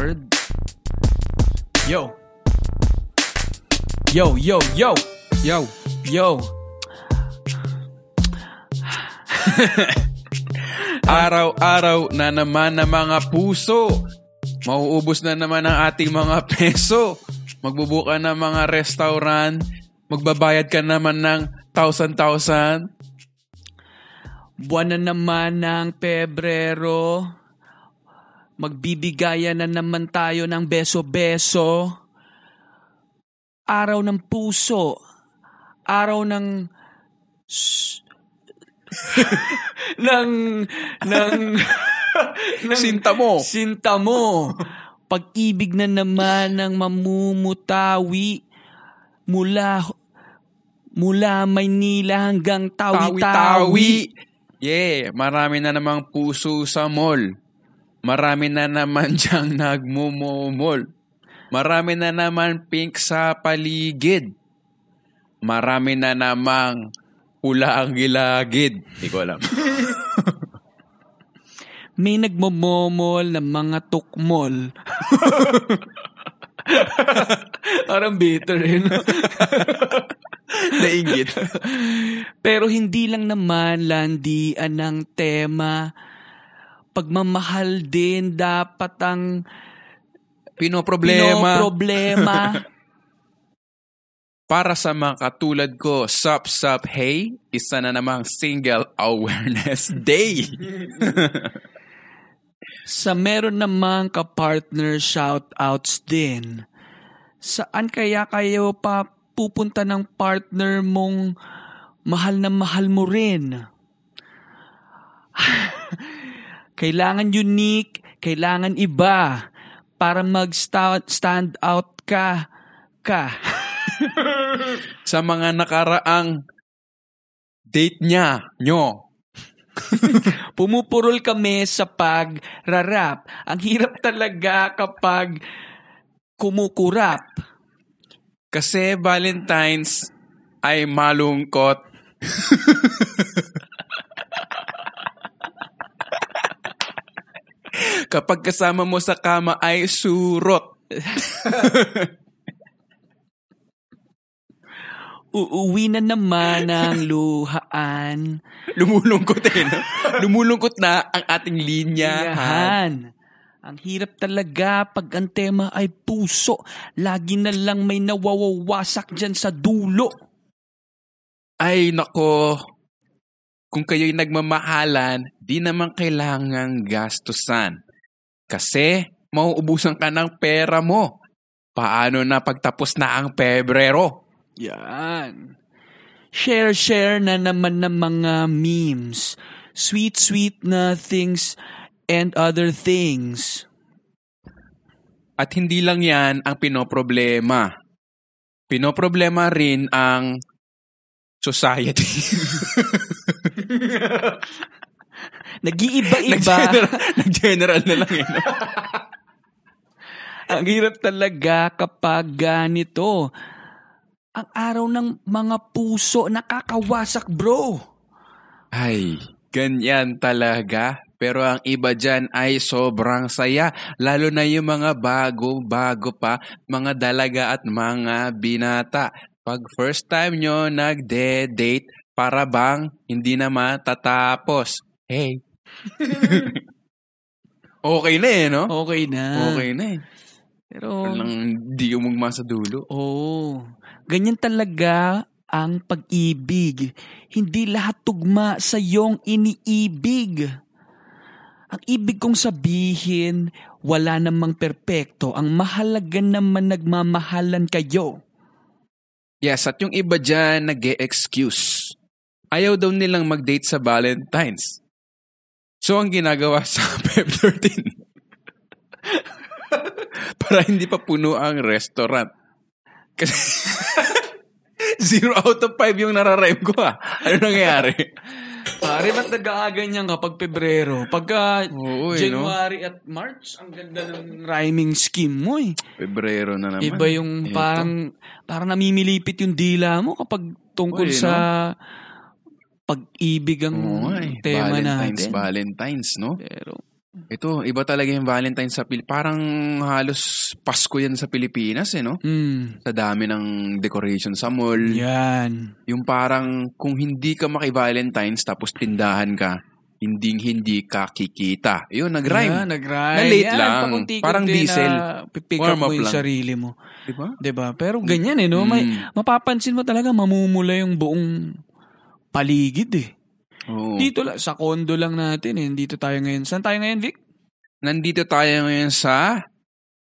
record. Yo. Yo, yo, yo. Yo. Yo. Araw-araw na naman ng mga puso. Mauubos na naman ang ating mga peso. Magbubuka ng mga restaurant. Magbabayad ka naman ng thousand-thousand. Buwan na naman ng Pebrero. Magbibigayan na naman tayo ng beso-beso. Araw ng puso. Araw ng... s- ng... ng... ng Sinta mo. Sinta mo. Pag-ibig na naman ng mamumutawi mula mula Maynila hanggang Tawi-Tawi. Tawi-tawi. Yeah, marami na namang puso sa mall. Marami na naman diyang nagmumumol. Marami na naman pink sa paligid. Marami na namang pula ang gilagid. Hindi ko alam. May nagmomomol ng mga tukmol. Parang bitter eh. no? Nainggit. Pero hindi lang naman landian ng tema. Pagmamahal din dapat ang Pinoproblema. problema. Para sa mga katulad ko, sup sup hey, isa na namang single awareness day. Sa meron namang ka-partner shoutouts din. Saan kaya kayo pa pupunta ng partner mong mahal na mahal mo rin? Kailangan unique, kailangan iba para mag-stand out ka. Ka. sa mga nakaraang date niya, nyo. Pumupurol kami sa pag-rarap. Ang hirap talaga kapag kumukurap. Kasi Valentine's ay malungkot. Kapag kasama mo sa kama ay surot. Uuwi na naman ang luhaan. Lumulungkot eh, no? Lumulungkot na ang ating linya. Yahan. Ang hirap talaga pag ang tema ay puso. Lagi na lang may nawawawasak dyan sa dulo. Ay, nako. Kung kayo'y nagmamahalan, di naman kailangang gastusan. Kasi, mauubusan ka ng pera mo. Paano na pagtapos na ang Pebrero? Yan. Share-share na naman ng mga memes. Sweet-sweet na things and other things. At hindi lang yan ang pinoproblema. Pinoproblema rin ang society. Nag-iiba-iba. Nag-general, na lang eh. No? Ang hirap talaga kapag ganito. Ang araw ng mga puso nakakawasak, bro. Ay, ganyan talaga. Pero ang iba dyan ay sobrang saya. Lalo na yung mga bago-bago pa, mga dalaga at mga binata. Pag first time nyo nagde-date, para bang hindi na matatapos. Hey. okay na eh, no? Okay na. Okay na eh. Pero, Walang di umugma sa dulo. oh, ganyan talaga ang pag-ibig. Hindi lahat tugma sa iyong iniibig. Ang ibig kong sabihin, wala namang perpekto. Ang mahalaga naman nagmamahalan kayo. Yes, at yung iba dyan nag excuse Ayaw daw nilang mag-date sa Valentine's. So, ang ginagawa sa Feb 13, para hindi pa puno ang restaurant. Kasi, zero out of five yung nararime ko ah. Ano nangyayari? Pare, ba't nagkakaganyan kapag Pebrero? Pagka Oo, eh, no? January at March, ang ganda ng rhyming scheme mo eh. Pebrero na naman. Iba yung Ito. parang parang namimilipit yung dila mo kapag tungkol Oo, eh, sa pag-ibig ang Oo nga eh. tema Valentine's, natin. Valentine's, no? Pero Ito, iba talaga yung Valentine's sa Pilipinas. Parang halos Pasko yan sa Pilipinas eh, no? Mm. Sa dami ng decoration sa mall. Yan. Yung parang kung hindi ka maki-Valentine's tapos tindahan ka, hindi hindi ka kikita. Yun, nag-rhyme. Yan, nag-rhyme. Na-late Yan, lang. pakunti-kunti Parang diesel. Na pipick up Warm mo yung lang. sarili mo. Di ba? 'Di ba? Pero ganyan eh, no? May, Mm. mapapansin mo talaga mamumula yung buong paligid eh. Oo. Dito lang, sa condo lang natin eh. Dito tayo ngayon. Saan tayo ngayon, Vic? Nandito tayo ngayon sa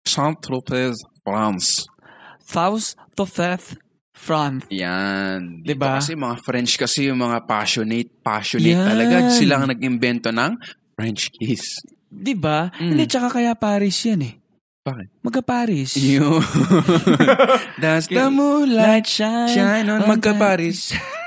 Saint-Tropez, France. Fifth France. Yan. Dito Diba? kasi mga French kasi yung mga passionate, passionate Yan. talaga. Sila ang nag-invento ng French kiss. 'Di ba? Mm. Hindi, tsaka kaya Paris yan eh. Bakit? Magka-Paris. Yun. That's the moonlight Light shine, shine on on magka-Paris.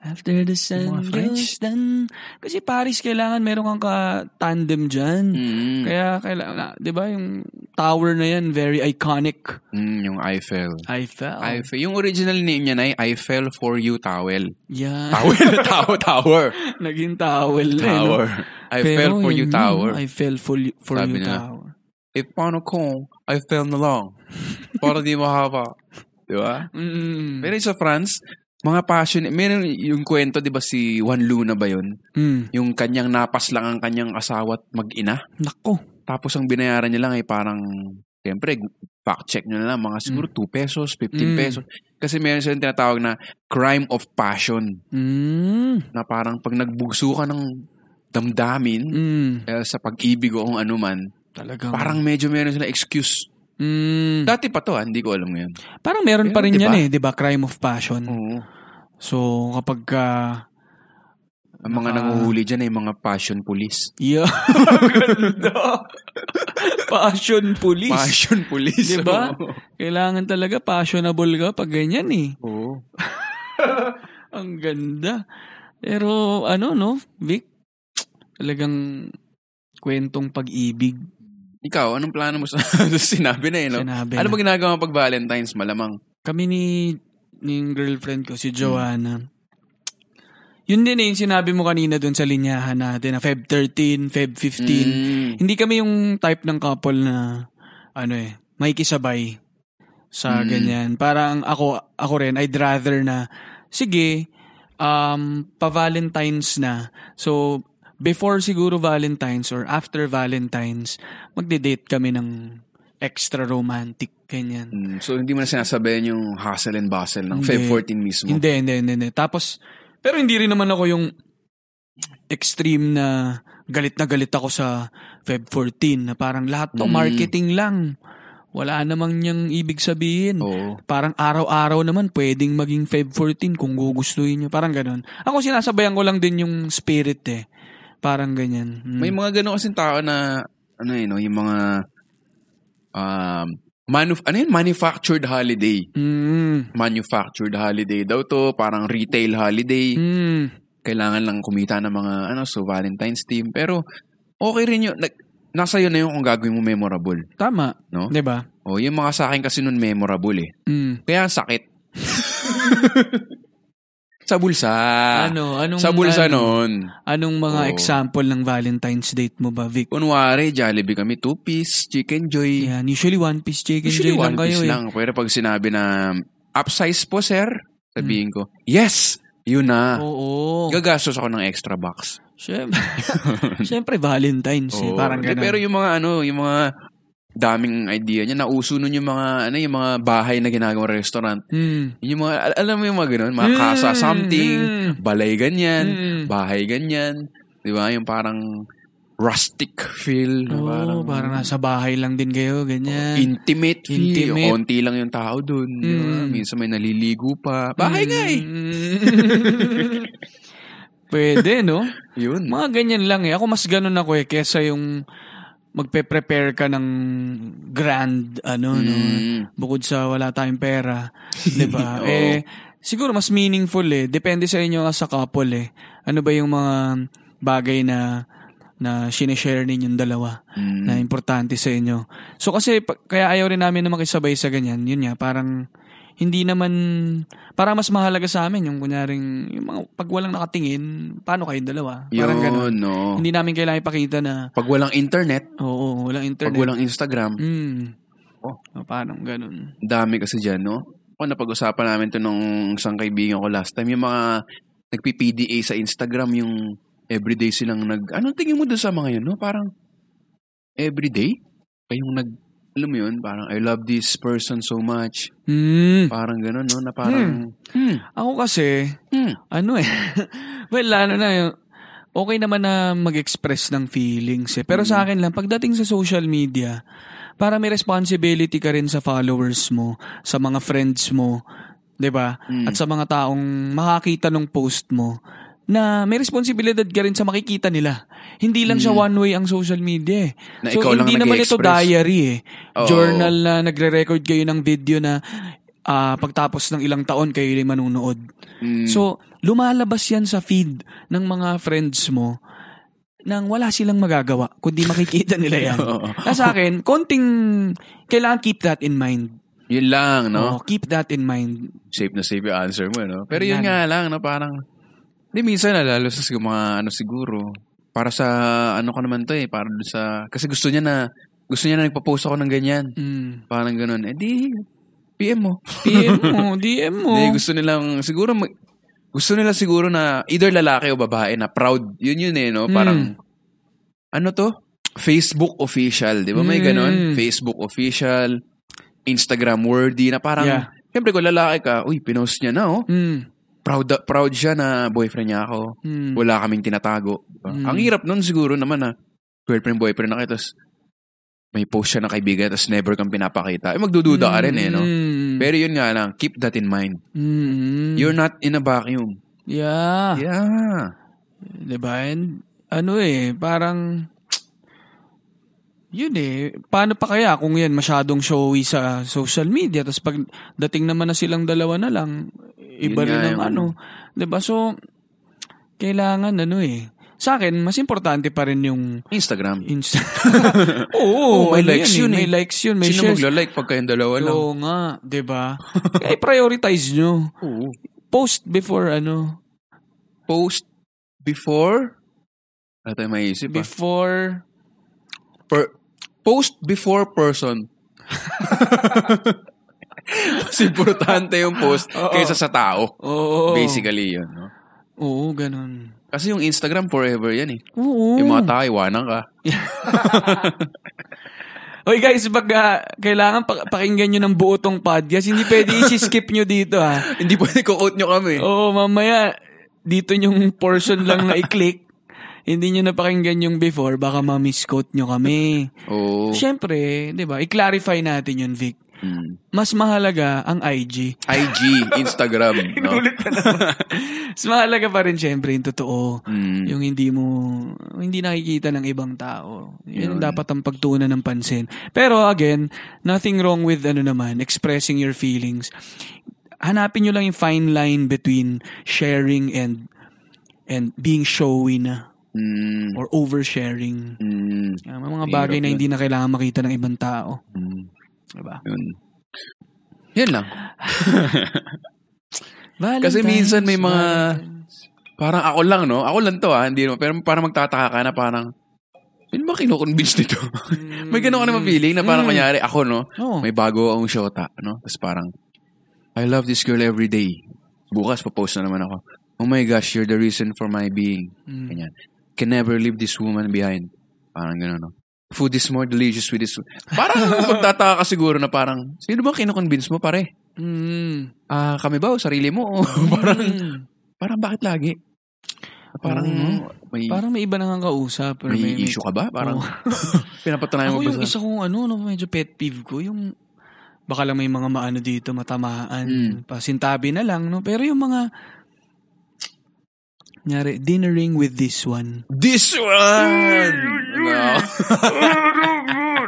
After the sun goes down. Kasi Paris, kailangan meron kang ka-tandem dyan. Mm. Kaya kailangan, di ba, yung tower na yan, very iconic. Mm, yung Eiffel. Eiffel. Eiffel. Yung original name niya na ay Eiffel for you towel. Yan. Towel, tower, tower. Naging towel na, eh, no? Tower. Eiffel Pero for you tower. I fell for, you- for Sabi you niya. tower. Eh, paano kung I fell na lang? Para di mahaba. Di ba? Mm. Pero sa France, mga passion, meron yung kwento, di ba si Juan Luna ba yun? Mm. Yung kanyang napas lang ang kanyang asawa at mag-ina. Nako. Tapos ang binayaran niya lang ay parang, siyempre, fact check nyo na lang, mga siguro 2 pesos, 15 Mm. pesos. Kasi meron silang tinatawag na crime of passion. Mm. Na parang pag nagbugso ka ng damdamin, Mm. eh, sa pag-ibig o kung ano man, Talagang. parang medyo meron silang excuse. Mm. Dati pa to, ah, hindi ko alam ngayon. Parang meron pa rin di yan eh, di ba? Crime of passion. Oo. So, kapag ka... Ang mga Naka- nanguhuli dyan ay mga passion police. Yeah. Ganda. passion police. Passion police. Di ba? Oo. Kailangan talaga fashionable ka pag ganyan eh. Oo. Ang ganda. Pero ano no, Vic? Talagang kwentong pag-ibig. Ikaw, anong plano mo sa sinabi na eh, no? Sinabi Ano na. ba ginagawa pag Valentine's? Malamang. Kami ni ni girlfriend ko, si Joanna. Yun din eh, yung sinabi mo kanina dun sa linyahan natin na Feb 13, Feb 15. Mm. Hindi kami yung type ng couple na ano eh, makikisabay sa Mm. ganyan. Parang ako ako rin I'd rather na sige um pa Valentine's na. So before siguro Valentine's or after Valentine's, magde-date kami ng extra romantic ganyan. Mm. So, hindi mo na sinasabayan yung hustle and bustle ng Hindi. Feb 14 mismo. Hindi, hindi, hindi, hindi. Tapos pero hindi rin naman ako yung extreme na galit na galit ako sa Feb 14 na parang lahat to Mm. marketing lang. Wala namang niyang ibig sabihin. Oo. Parang araw-araw naman pwedeng maging Feb 14 kung gugustuhin niyo. Parang ganun. Ako sinasabayan ko lang din yung spirit eh. Parang ganyan. Mm. May mga ganun kasing tao na, ano yun, no, yung mga, um, manuf- ano yun, manufactured holiday. Mm. Manufactured holiday daw to, parang retail holiday. Mm. Kailangan lang kumita ng mga, ano, so Valentine's team. Pero, okay rin yun. Nag, nasa yun na yun kung gagawin mo memorable. Tama. No? ba? O, yung mga sa akin kasi nun memorable eh. Mm. Kaya sakit. sa bulsa. ano, anong sa bulsa ano, nun. Anong mga Oo. example ng Valentine's date mo ba, Vic? Kunwari, Jollibee kami, two-piece, chicken joy. Yan, usually one piece chicken Usually joy one lang kayo piece eh. lang. Pero pag sinabi na, upsize po, sir, sabihin ko, yes! Yun na. Hmm. Oo. Gagastos ako ng extra box. Siyempre, Siyempre Valentine's eh. Oo. Parang Hindi, ganun. Pero yung mga ano, yung mga daming idea niya, nauso nun yung mga, ano, yung mga bahay na ginagawang restaurant. Hmm. Yung mga, al- alam mo yung mga ganun, mga Mm, something, mm. balay ganyan, Mm. bahay ganyan. Di ba? Yung parang rustic feel. Oo, parang, parang nasa bahay lang din kayo, ganyan. intimate feel. Intimate. Konti lang yung tao dun. Mm. Minsan may naliligo pa. Bahay nga eh. Mm. Pwede, no? Yun. Mga ganyan lang eh. Ako mas ganun ako eh, kesa yung magpe-prepare ka ng grand, ano, no? Mm. Bukod sa wala tayong pera. 'di ba? Eh, siguro mas meaningful eh. Depende sa inyo as a couple eh. Ano ba yung mga bagay na na sinishare ninyong dalawa Mm. na importante sa inyo. So kasi pa- kaya ayaw rin namin na makisabay sa ganyan. Yun nga, parang hindi naman, para mas mahalaga sa amin yung kunyaring, yung mga, pag walang nakatingin, paano kayong dalawa? Parang Yun, ganun. no. Hindi namin kailangan ipakita na, Pag walang internet, oo, walang internet. pag walang Instagram, Mm. Oh. Oh, paano ganun? dami kasi dyan, no? Ako, napag-usapan namin to nung isang kaibigan ko last time, yung mga nagpi-PDA sa Instagram, yung everyday silang nag... Anong tingin mo doon sa mga yun, no? Parang, everyday? Kayong nag... Alam mo yun, parang, I love this person so much. Mm. Parang gano'n, no? Na parang, hmm, Ako kasi, hmm, ano eh, well, ano na, yung- okay naman na mag-express ng feelings eh. Pero sa akin lang, pagdating sa social media, para may responsibility ka rin sa followers mo, sa mga friends mo, 'di ba? Mm. At sa mga taong makakita ng post mo na may responsibilidad ka rin sa makikita nila. Hindi lang siya one way ang social media eh. Na so hindi naman ito diary eh. Oo. Journal na nagre-record kayo ng video na ah, pagtapos ng ilang taon kayo yung manunood. hmm, So, lumalabas yan sa feed ng mga friends mo nang wala silang magagawa kundi makikita nila yan. Ah, sa akin, konting kailangan keep that in mind. yun lang, no? Oh, keep that in mind. Safe na safe yung answer mo, no? Pero yun nga lang, no? Parang, di minsan, lalo sa sig- mga ano siguro, para sa, ano ko naman to eh, para sa, kasi gusto niya na, gusto niya na nagpa-post ako ng ganyan. Mm. Parang ganun. Eh di, PM mo. PM mo, DM mo. Hindi, gusto nilang, siguro, mag- gusto nila siguro na, either lalaki o babae na proud. Yun yun eh, no? Parang, ano to? Facebook official, di ba? May Mm. ganun. Facebook official, Instagram worthy, na parang, Yeah. siyempre kung lalaki ka, uy, pinost niya na, oh. Mm. Proud, proud siya na boyfriend niya ako. Mm. Wala kaming tinatago. Diba? Mm. Ang hirap nun siguro naman na, girlfriend, boyfriend na kayo, tapos may post siya na kaibigan, tapos never kang pinapakita. Eh, magdududa ka rin eh, no? Mm. Pero yun nga lang, keep that in mind. Mm. You're not in a vacuum. Yeah. Yeah. Diba? And, ano eh, parang, yun eh, paano pa kaya kung yan masyadong showy sa social media, tapos pag dating naman na silang dalawa na lang, iba rin ang yung ano. Diba? So, kailangan ano eh. Sa akin, mas importante pa rin yung Instagram. Insta. Oo, Oh, may ano likes yan yun eh. May eh. likes yun, may Sino shares. magla-like pag kayong dalawa lang? Oo nga, 'di ba? Kaya prioritize nyo. Oo. Post before ano, Post before? Ano tayo maisip ah? before Per, post before person. Mas importante yung post Oo. kaysa sa tao. Oo. Basically yun. No? Oo, ganun. Kasi yung Instagram forever yan eh. Oo. Yung mga tao, iwanan ka. Oy guys, pag ah, kailangan pa- pakinggan nyo ng buo tong podcast, hindi pwede isi-skip nyo dito ha. Hindi pwede ko-quote nyo kami. Oo, mamaya, dito yung portion lang na i-click. Hindi nyo napakinggan yung before, baka ma-misquote nyo kami. Oo. Siyempre, di ba, i-clarify natin yun, Vic. Mm. Mas mahalaga ang IG. IG, Instagram. no? Mas mahalaga pa rin siyempre yung totoo. Mm. Yung hindi mo, hindi nakikita ng ibang tao. Ang Yun. dapat ang pagtuunan ng pansin. Pero again, nothing wrong with ano naman, expressing your feelings. Hanapin nyo lang yung fine line between sharing and and being showy na Mm. or oversharing. Mm. May mga Hirap bagay na yun. hindi na kailangan makita ng ibang tao. Mm. Diba? Yun. Yan lang. Kasi minsan may mga- Valentine's. Parang ako lang, no? Ako lang to, ah. Hindi, naman- pero parang magtataka ka na parang, sino ba kinukonvince nito? may ganun ka naman feeling na parang Mm. kunyari ako, no? Oo. May bago akong shota, no? Tapos parang, I love this girl every day. Bukas, papost na naman ako. Oh my gosh, you're the reason for my being. Mm. Ganyan. Can never leave this woman behind. Parang gano'n, no? Food is more delicious with this. Parang magtataka ka siguro na parang, sino ba kinukonvince mo, pare? Mm. Ah, kami ba o sarili mo? parang, Mm. parang bakit lagi? Parang, may, Parang may iba nang kausap. Pero may, issue ka ba? Parang, pinapatunayan Ako mo ba yung sa... isa kong ano, no, medyo pet peeve ko, yung baka lang may mga maano dito, matamaan, Mm. pasintabi na lang, no? Pero yung mga, nyari, dinnering with this one. This one! No.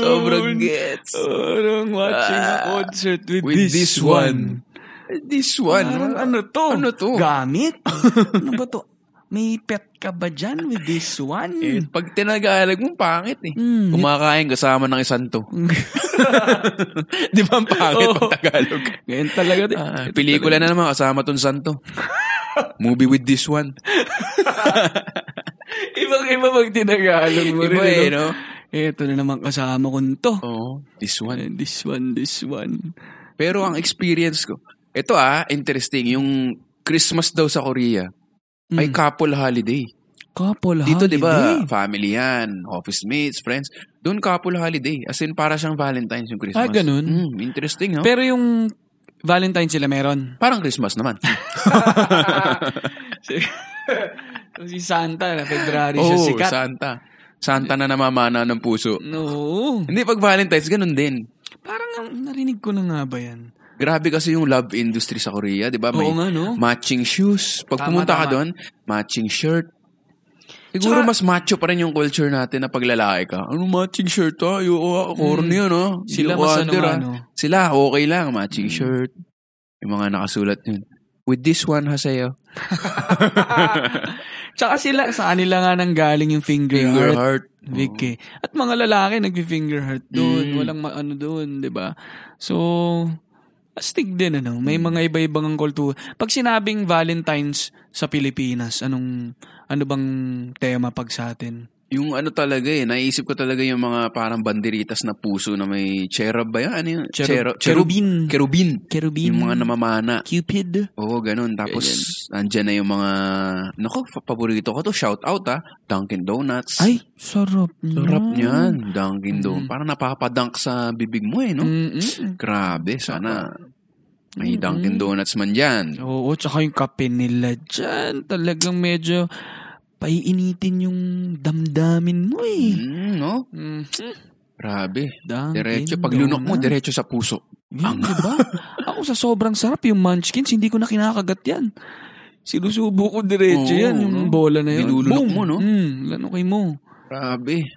Sobrang gets. Parang watching a Ah, concert with, with this, this one. This one. Parang ano to? Ano to? Gamit? ano ba to? May pet ka ba dyan with this one? Eh, pag tinagalag mo, pangit eh. Mm. Kumakain kasama ng isang to. Di ba ang pangit Oo. pag Tagalog? Ganyan talaga. Ah, pelikula na naman kasama tong santo. Movie with this one. Ibang iba pag tinagalog mo Iba rin. eh, ano? no? Ito na naman kasama ko to. Oo, this one. And This one, this one. Pero ang experience ko, ito ah, interesting, yung Christmas daw sa Korea, Mm. couple holiday. Couple Dito, di ba, holiday. family yan, office mates, friends. Doon couple holiday. As in, para siyang Valentine's yung Christmas. Ah, ganun? Mm, interesting, no? Pero yung Valentine sila meron. Parang Christmas naman. si, Santa, na February Oo, siya sikat. Santa. Santa na namamana ng puso. no. Hindi, pag Valentine's, ganun din. Parang ang- narinig ko na nga ba yan? Grabe kasi yung love industry sa Korea, di ba? May Oo nga, no? matching shoes. Pag Tama, pumunta ka tama. doon, matching shirt. Siguro Tsaka- mas macho pa rin yung culture natin na pag lalaki ka. Ano matching shirt ha? Yung uh, corny yun, no? Hmm. Sila mas ano, ah. ano. Sila, okay lang. Matching Mm. shirt. Yung mga nakasulat yun. With this one, hasayo. Tsaka sila, sa kanila nga nang galing yung finger, Finger heart. heart. Vic eh. At mga lalaki nagfi-finger heart doon. Mm. Walang ma- ano doon, 'di ba? So astig din ano. May Mm. mga iba-ibang ang kultura. Pag sinabing Valentine's sa Pilipinas, anong ano bang tema pag sa atin? Yung ano talaga eh, naisip ko talaga yung mga parang banderitas na puso na may cherub ba yan? Ano yung Cherub- cherub? cherubin. Cherubin. Cherubim. Yung mga namamana. Cupid. Oo, ganun. Tapos, andyan na yung mga, nako, fa- paborito ko to, shout out ah, Dunkin Donuts. Ay, sarap. Sarap niyan. niyan, Dunkin Donuts. Mm. Parang napapadunk sa bibig mo eh, no? Mm-mm. Grabe, sana may. Dunkin Donuts man dyan. Oo, tsaka yung kape nila dyan. Talagang medyo paiinitin yung damdamin mo eh. Mm, no? Mm. Grabe. Dunkin Diretso. Pag lunok mo, diretso sa puso. Yan, di ba? Ako sa sobrang sarap yung munchkins, hindi ko na kinakagat yan. Sinusubo ko diretso Oo, yan, yung no? bola na yun. Nilulunok Boom! mo, no? Mm, lanokay mo. Grabe.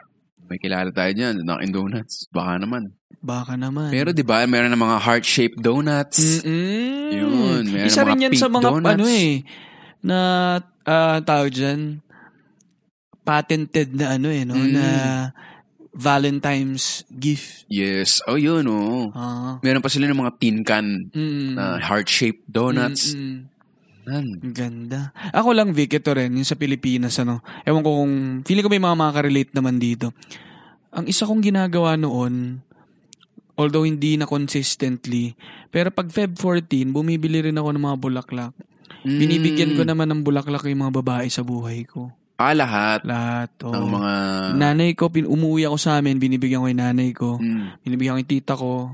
May kilala tayo dyan, Dunkin Donuts. Baka naman. Baka naman. Pero di ba, meron ng mga heart-shaped donuts. Mm-mm. Yun, meron Isa rin mga yan sa mga, donuts. ano eh, na ah, tawag dyan, patented na ano eh, no? Mm. Na Valentine's gift. Yes. Oh, yun, oh. Ah. Meron pa sila ng mga tin can Mm. na heart-shaped donuts. Mm-mm. Yan. Ang Ganda. Ako lang, Vic, ito rin, yung sa Pilipinas, ano. Ewan ko kung, feeling ko may mga makaka-relate naman dito. Ang isa kong ginagawa noon, although hindi na consistently, pero pag Feb 14, bumibili rin ako ng mga bulaklak. Mm. Binibigyan ko naman ng bulaklak yung mga babae sa buhay ko. Ah, lahat Lahat. ng Oh. mga... Nanay ko, pin umuwi ako sa amin, binibigyan ko yung nanay ko. Mm. Binibigyan ko yung tita ko,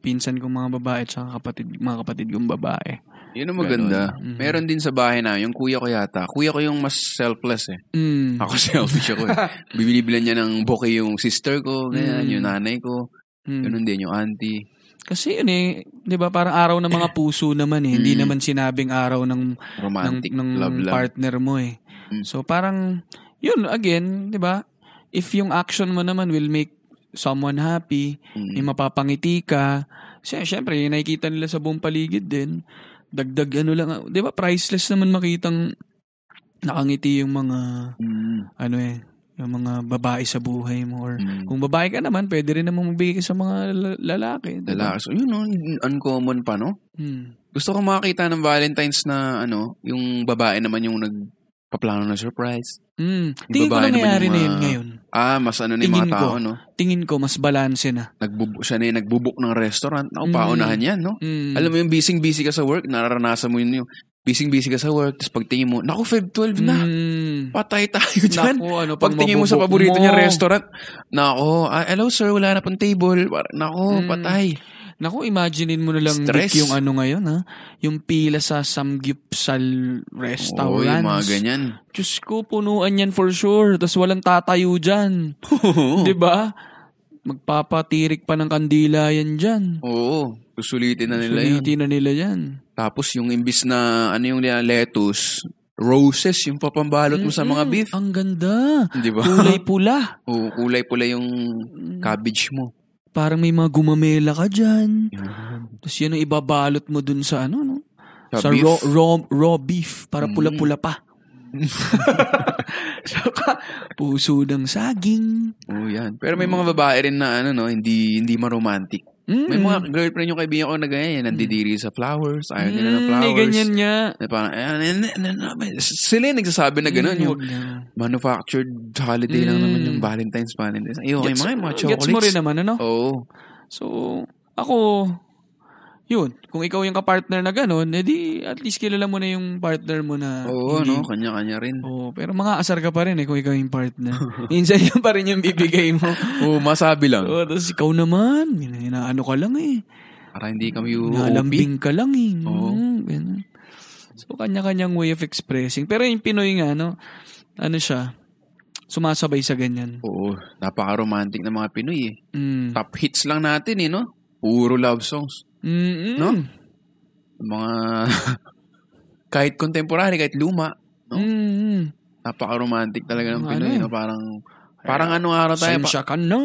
pinsan kong mga babae, at saka kapatid, mga kapatid kong babae. Yun ang maganda. Ganon. Mhm. Meron din sa bahay na, yung kuya ko yata. Kuya ko yung mas selfless eh. Mm. Ako selfish ako eh. Bibilibilan niya ng bouquet yung sister ko, ganyan, Mm. yung nanay ko. Mm. Ganun din yung auntie. Kasi yun eh, 'di ba, parang araw ng mga puso naman eh. Hindi Mm. naman sinabing araw ng ng, Romantic ng love lang. partner mo eh. Mm. So parang yun again, 'di ba? If yung action mo naman will make someone happy, Mm. may mapapangiti ka, sy- syempre yung nakikita nila sa buong paligid din. Dagdag ano lang, 'di ba? Priceless naman makitang nakangiti yung mga Mm. ano eh, yung mga babae sa buhay mo or Mm. kung babae ka naman, pwede rin naman magbigay ka sa mga la- lalaki. 'di ba? Lalaki. So, yun, no? uncommon pa, no? Hmm. Gusto ko makakita ng Valentine's na, ano, yung babae naman yung nagpaplano ng surprise. Mm. Tingin ko nangyayari na yun ngayon. Ah, mas ano na yung Tingin mga tao, ko. no? Tingin ko, mas balanse na. Nagbubu siya na yung nagbubuk ng restaurant. Ako, Mm. paunahan yan, no? Mm. Alam mo yung busy-busy ka sa work, nararanasan mo yun yung busy-busy ka sa work, tapos pagtingin mo, naku, Feb 12 na. Mm. Patay tayo dyan. Naku, ano pang Pagtingin mo sa paborito mo. niyang restaurant, nako, ah, hello sir, wala na pong table. Nako, Mm. patay. Naku, imaginein mo na lang Stress. Vic, yung ano ngayon, ha? Yung pila sa Samgyupsal Oo, restaurants. yung mga ganyan. Diyos ko, punuan yan for sure. Tapos walang tatayo dyan. Ba? Magpapatirik pa ng kandila yan dyan. Oo, susulitin na nila yun. Sulitin na nila yan. Tapos yung imbis na, ano yung nila, lettuce, roses, yung papambalot mo sa mga beef. Ang ganda. Di ba? Kulay pula. Oo, kulay pula yung cabbage mo. Parang may mga gumamela ka dyan. Tapos yun ang ibabalot mo dun sa ano, no? Sa Sa, beef. raw, raw, raw beef. Para Mm. pula-pula pa. Saka, puso ng saging. Oo, yan. Pero may mga babae rin na ano, no, hindi hindi maromantic. Mm. May mga girlfriend yung kaibigan ko na ganyan, nandidiri sa flowers, ayaw nila ng Mm, flowers. May ganyan nga. Na parang, sila yung nagsasabi na gano'n, Mm, yung manufactured holiday lang Mm. naman yung Valentine's, Valentine's. Ayoko, yung mga, mga chocolates. gets mo rin naman, ano? Oo. So, ako, yun, kung ikaw yung kapartner na gano'n, edi at least kilala mo na yung partner mo na Oo, hindi- no, kanya-kanya rin. Oo, pero mga asar ka pa rin eh kung ikaw yung partner. Minsan yun pa rin yung bibigay mo. Oo, masabi lang. Oo, tapos ikaw naman, inaano ka lang eh. Para hindi kami UOP. Nalambing ka lang eh. Oo. Mm, ganun. So, kanya-kanyang way of expressing. Pero yung Pinoy nga, no, ano siya, sumasabay sa ganyan. Oo, napaka-romantic ng mga Pinoy eh. Mm. Top hits lang natin eh, no? Puro love songs. Mm-mm. No? Mga, kahit contemporary, kahit luma, no? Mm-mm. napaka-romantic talaga ng Ano Pinoy, eh. no? Parang, parang ano araw tayo. Pa, Sensya ka na,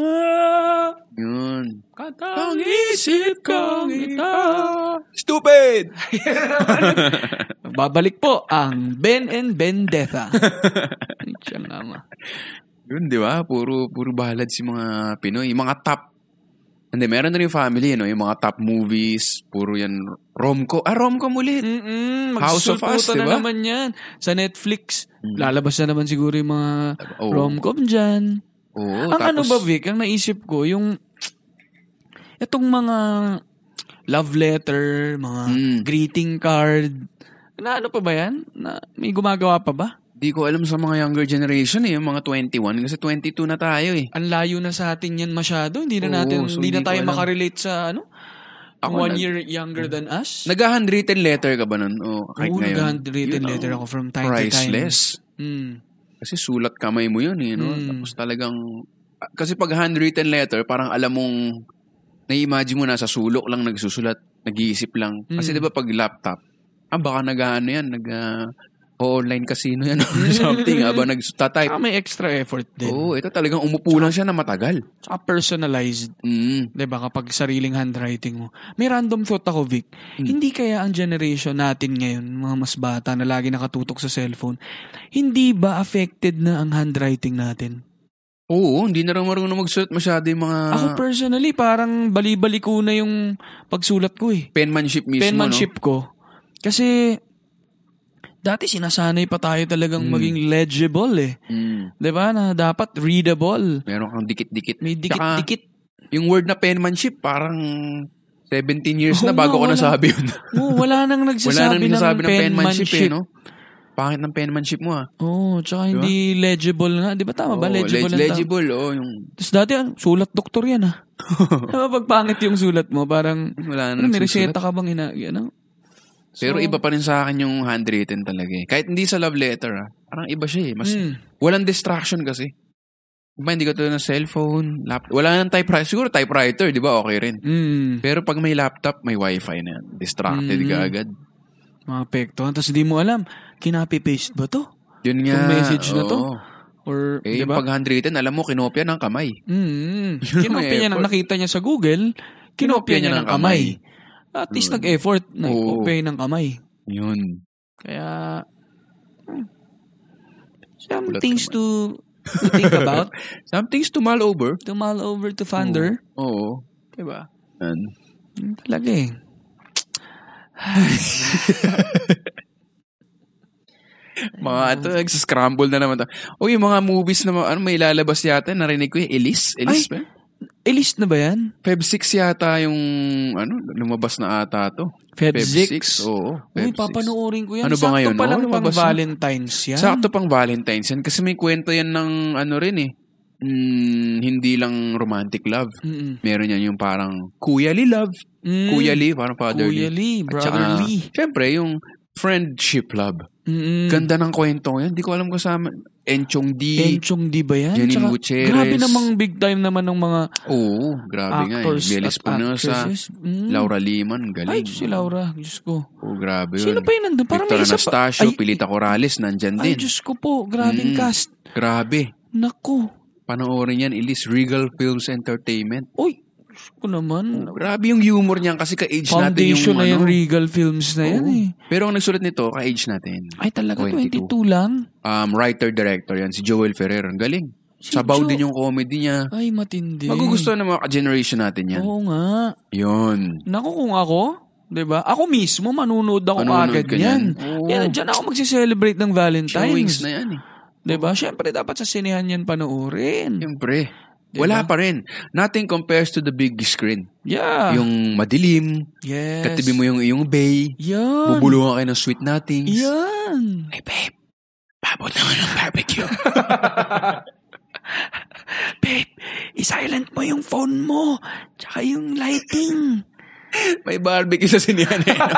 yun. katang isip kang ita. Stupid! Babalik po ang Ben and Bendetta. Siya nga ma. Yun, di ba? Puro, puro balad si mga Pinoy. Mga top, hindi, meron na rin yung family, no? Yung mga top movies, puro yan, romco. Ah, romco ulit. Mm-mm, House of Us, magsusulputan na diba? naman yan. Sa Netflix, Mm. lalabas na naman siguro yung mga Oo. rom-com dyan. Oo, ang ano tapos- ba, Vic, ang naisip ko, yung itong mga love letter, mga Mm. greeting card, na ano pa ba yan? Na, may gumagawa pa ba? Di ko alam sa mga younger generation eh, yung mga 21. Kasi 22 na tayo eh. Ang layo na sa atin yan masyado. Hindi na Oo, natin, so hindi na tayo alam. makarelate sa ano? Ako one nag- year younger than us. Nag-handwritten letter ka ba nun? O kahit Oo, ngayon? nag-handwritten Yun, letter oh, ako from time to time. Priceless. Mm. Kasi sulat kamay mo yun eh, no? Mm. Tapos talagang... Kasi pag handwritten letter, parang alam mong... Nai-imagine mo na sa sulok lang nagsusulat, nag-iisip lang. Kasi Mm. di ba pag laptop, ah baka nag-ano yan, nag... ah, online casino yan or something habang nagtatype. Saka may extra effort din. Oo, ito talagang umupo lang siya na matagal. Saka personalized. Mm. 'di ba kapag sariling handwriting mo. May random thought ako, Vic. Hmm. Hindi kaya ang generation natin ngayon, mga mas bata na lagi nakatutok sa cellphone, hindi ba affected na ang handwriting natin? Oo, hindi na rin marunong magsulat masyado yung mga ako personally, parang bali-bali ko na yung pagsulat ko eh. penmanship mismo, Penmanship ko. Kasi dati sinasanay pa tayo talagang Mm. maging legible eh. Mm. 'Di ba? Na dapat readable. Meron kang dikit-dikit. May dikit-dikit. yung word na penmanship, parang 17 years Oo na bago ko wala. nasabi yun. Oo, wala nang Wala nagsasabi, nang nagsasabi ng ng penmanship, penmanship. eh, no? Pangit ng penmanship mo, ah. Oo, tsaka hindi legible nga. Di ba tama ba? Oo, Legible leg- legible, oh, yung Tapos dati, sulat doktor yan ah. Diba pag pangit yung sulat mo, parang, wala na ano, may reseta ka bang ina, ano? Pero So, iba pa rin sa akin yung handwritten talaga eh. Kahit hindi sa love letter, ah. Parang iba siya eh. Mas, mm, walang distraction kasi. Diba, hindi ka tulad ng cellphone, laptop. Wala nang typewriter. Siguro typewriter, di ba? Okay rin. mm, Pero pag may laptop, may wifi na yan. Distracted Mm. ka agad. mga pekto. Tapos di mo alam, kinapi-paste ba to? Yun nga. Yung message na to? oo. Or, Eh, di yung ba? pag handwritten, alam mo, kinopya ng kamay. Mm, May kinopya niya ng nakita niya sa Google, kinopya niya ng kamay. At least Mm. nag-effort na Oo. ikopya ng kamay. Yun. Kaya, hmm, some Ulat things kamay. to, to think about. Some things to mull over. to mull over to ponder. Oo. Diba? Yan. Talaga eh. Mga ito, nagsascramble na naman. to. O yung mga movies na ano, may lalabas yata, narinig ko yung Elise. Elise ba? Eh-list na ba yan? Feb 6 yata yung, ano, lumabas na ata to. Feb 6? Oo. Uy, Feb 6. papanoorin ko yan. Ano ba Sakto ngayon, pa lang pang Lumabas na. Valentine's yan. Sakto pang Valentine's yan. Kasi may kwento yan ng, ano rin eh, mm, hindi lang romantic love. Mm-mm. Meron yan yung parang kuya love. Mm. Kuya Lee, parang father Kuya Lee, Lee. At saka, brotherly. Siyempre, yung friendship love. Mm-mm. Ganda ng kwento yan. Hindi ko alam kasama. Enchong D. Enchong di ba yan? Janine Tsaka, Gutierrez. Grabe namang big time naman ng mga Oo, grabe nga. Eh. actors Belis Punosa. Mm. Laura Liman, galing. Ay, si Laura. Diyos ko. Oo, grabe yun. Sino pa yun nandun? Parang Victor may isa pa. Anastasio, Ay, Pilita Corrales, nandyan ay, din. Diyos ko po. Grabing Mm. cast. Grabe. Naku. Panoorin yan, Elise Regal Films Entertainment. Uy, Ko naman. Grabe yung humor niyan kasi ka-age natin yung, Foundation na ano. yung Regal Films na yan Oo. eh. Pero ang nagsulat nito, ka-age natin. Ay talaga, 22. 22 lang? Um, writer-director yan, si Joel Ferrer. Ang galing. Si Sabaw Jo- din yung comedy niya. Ay, matindi. Magugustuhan ng mga generation natin yan. Oo nga. Yun. Naku, kung ako, 'di ba? Ako mismo manunood ako Manonood agad ka niyan. Oo. Yan, diyan ako magse-celebrate ng Showings Valentine's. na yan eh. 'Di ba? Syempre dapat sa sinehan yan panoorin. Siyempre. Diba? Wala pa rin. Nothing compares to the big screen. Yeah. Yung madilim, yes. katibi mo yung iyong bay, Yan. bubulungan kayo ng sweet nothings. Yan. Hey babe, babot naman ng barbecue. Babe, isilent mo yung phone mo. Tsaka yung lighting. May barbecue sa sinihan eh. no?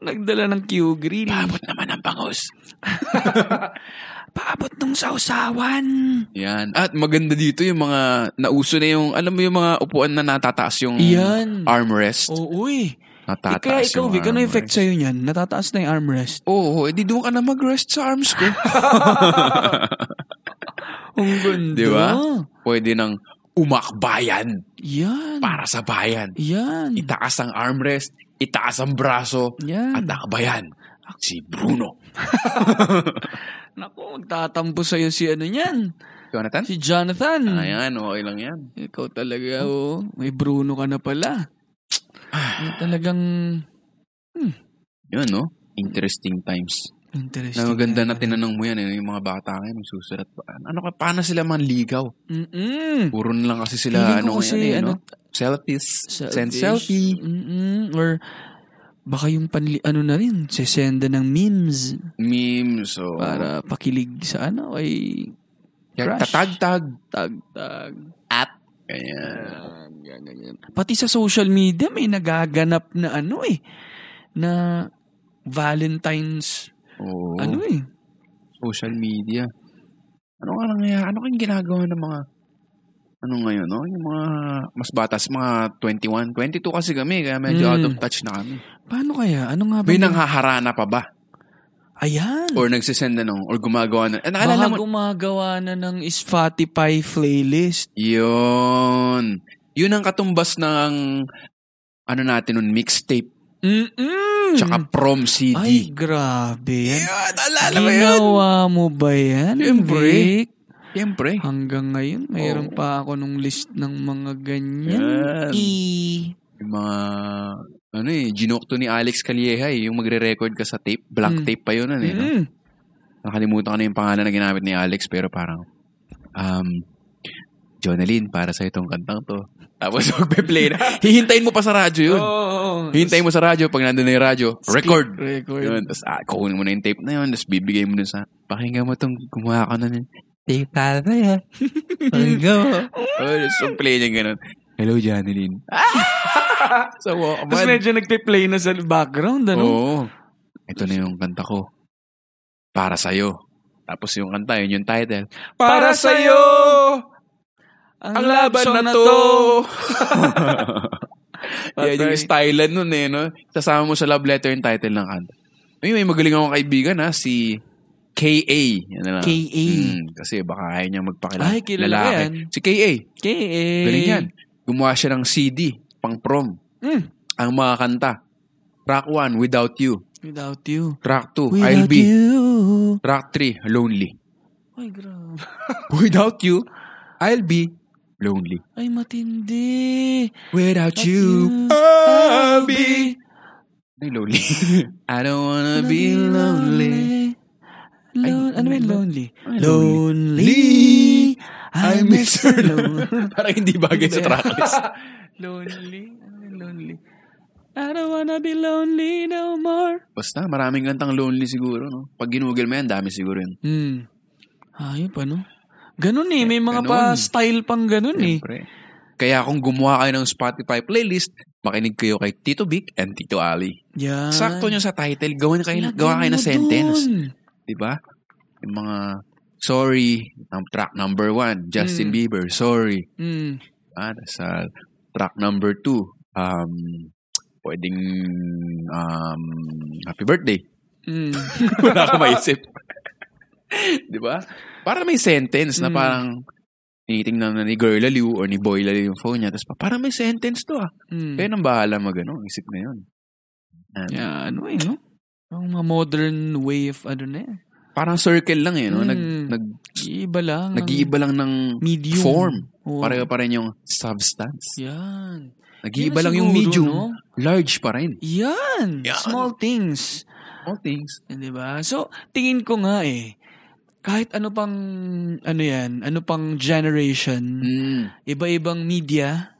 Nagdala ng Q-grill. Babot naman ng bangus. Paabot nung sausawan. Yan. At maganda dito yung mga nauso na yung, alam mo yung mga upuan na natataas yung Yan. armrest. Oo, uy. Eh, Natataas kaya ikaw, yung Vic, ano effect sa'yo niyan? Natataas na yung armrest. Oo, edi doon ka na mag-rest sa arms ko. Ang ganda. Di ba? Pwede nang umakbayan Yan. para sa bayan. Yan. Itaas ang armrest, itaas ang braso, Yan. at akbayan. Si Bruno. Naku, magtatampo sa'yo si ano niyan. Jonathan? Si Jonathan. Ayan, okay lang yan. Ikaw talaga, oh. May Bruno ka na pala. Ay, talagang Yun, no? Interesting times. interesting. Na maganda na tinanong mo yan, eh, yung mga bata ngayon, magsusulat pa. Ano ka, paano sila man ligaw? Mm-mm. Puro na lang kasi sila, ano, kasi, yan, eh, ano, no? Selfies. Send selfie. Mm-mm. Or baka yung panli, ano na rin, sesenda ng memes Memes, so... para pakilig sa ano ay crush. Tatag-tag. tag-tag. At. Kaya, Yan, yan, ganyan. Pati sa social media may nagaganap na ano eh na Valentine's oo. ano eh. social media. Ano nga nangyayari? Ano kayong ginagawa ng mga ano ngayon, no? Yung mga mas batas, mga 21, 22 kasi kami, kaya medyo Mm. out of touch na kami. Paano kaya? Ano nga ba? May nanghaharana pa ba? Ayan. Or nagsisend na nung, or gumagawa na. Eh, Baka naalala mo, gumagawa na ng Spotify playlist. yun. Yun ang katumbas ng, ano natin nun, mixtape, Mm-mm. tsaka prom CD. Ay, grabe yan. Yun, alala mo yun? Ginawa mo ba yan, Siyempre. Vic? Siyempre. Hanggang ngayon, mayroon Oo. pa ako nung list ng mga ganyan. Yan. E. Yung mga, ano eh, ginokto ni Alex Calieja eh, yung magre-record ka sa tape. Blank Mm. tape pa yun, ano eh, no? Nakalimutan ko na yung pangalan na ginamit ni Alex, pero parang, um, Jonalyn, para sa itong kantang to. Tapos magpe-play na. Hihintayin mo pa sa radyo yun. Oo. Hihintayin mo sa radyo, pag nandun na yung radyo, record. Record. Yun, tapos ah, kukunin mo na yung tape na yun, tapos bibigay mo dun sa, pakinggan mo tong gumawa ka na ng para sa'yo. Pakinggan mo. oh, so play niya ganun. Hello, sa Tapos Walkman. medyo nagpe-play na sa background, ano? Oo. Ito na yung kanta ko. Para sa'yo. Tapos yung kanta, yun yung title. Para sa'yo! Ang laban na to! Yan yung style nun eh, no? Sasama mo sa love letter yung title ng kanta. May, may magaling akong kaibigan ha, si K.A. Yan na lang. K.A.. Mm, kasi baka ayaw niya magpakilala. Ay, kilala Lalaki. yan. Si K.A. K.A. Galing yan. Gumawa siya ng CD, pang prom. Mm. Ang mga kanta. Track 1, Without You. Without you. Track 2, Without I'll Be. you. Track 3, Lonely. Ay, grabe. Without You, I'll Be Lonely. Ay, matindi. Without Without you, I'll be Ay, lonely. I don't wanna be lonely. Lon- ano yun, lonely? Lonely. I miss her lonely. Parang hindi bagay sa tracklist. lonely. Ano lonely? I don't wanna be lonely no more. Basta, maraming kantang lonely siguro, no? Pag ginugol mo yan, dami siguro yun. Hmm. Ayop, ano? Ganun eh. May mga Ganun. pa style pang ganun eh. Siyempre. Kaya kung gumawa kayo ng Spotify playlist, makinig kayo kay Tito Vic and Tito Ali. Yan. Sakto nyo sa title, gawa kayo, Lagyan gawa kayo mo na sentence. dun. Di ba? Yung mga, sorry, um, track number one, Justin Mm. Bieber, sorry. Mm. Ah, sa track number two, um, pwedeng um, happy birthday. Mm. Wala akong maisip. Di ba? Para may sentence na Mm. parang tinitingnan na ni Girl Aliw or ni Boy Aliw yung phone niya. Tapos pa, parang may sentence to ah. Mm. Kaya nang bahala mag ano, isip na yun. Yan. Yeah, ano eh, no? Ang mga modern way of ano na eh. Parang circle lang eh, no? Nag, Mm. nag, Iba lang. ang nag-iiba lang ng medium. form. Oo. Pareho pa rin yung substance. Yan. Nag-iiba lang yung medium. no? Large pa rin. Yan. Yan. Small things. All things. Di ba? So, tingin ko nga eh, kahit ano pang, ano yan, ano pang generation, Mm. iba-ibang media,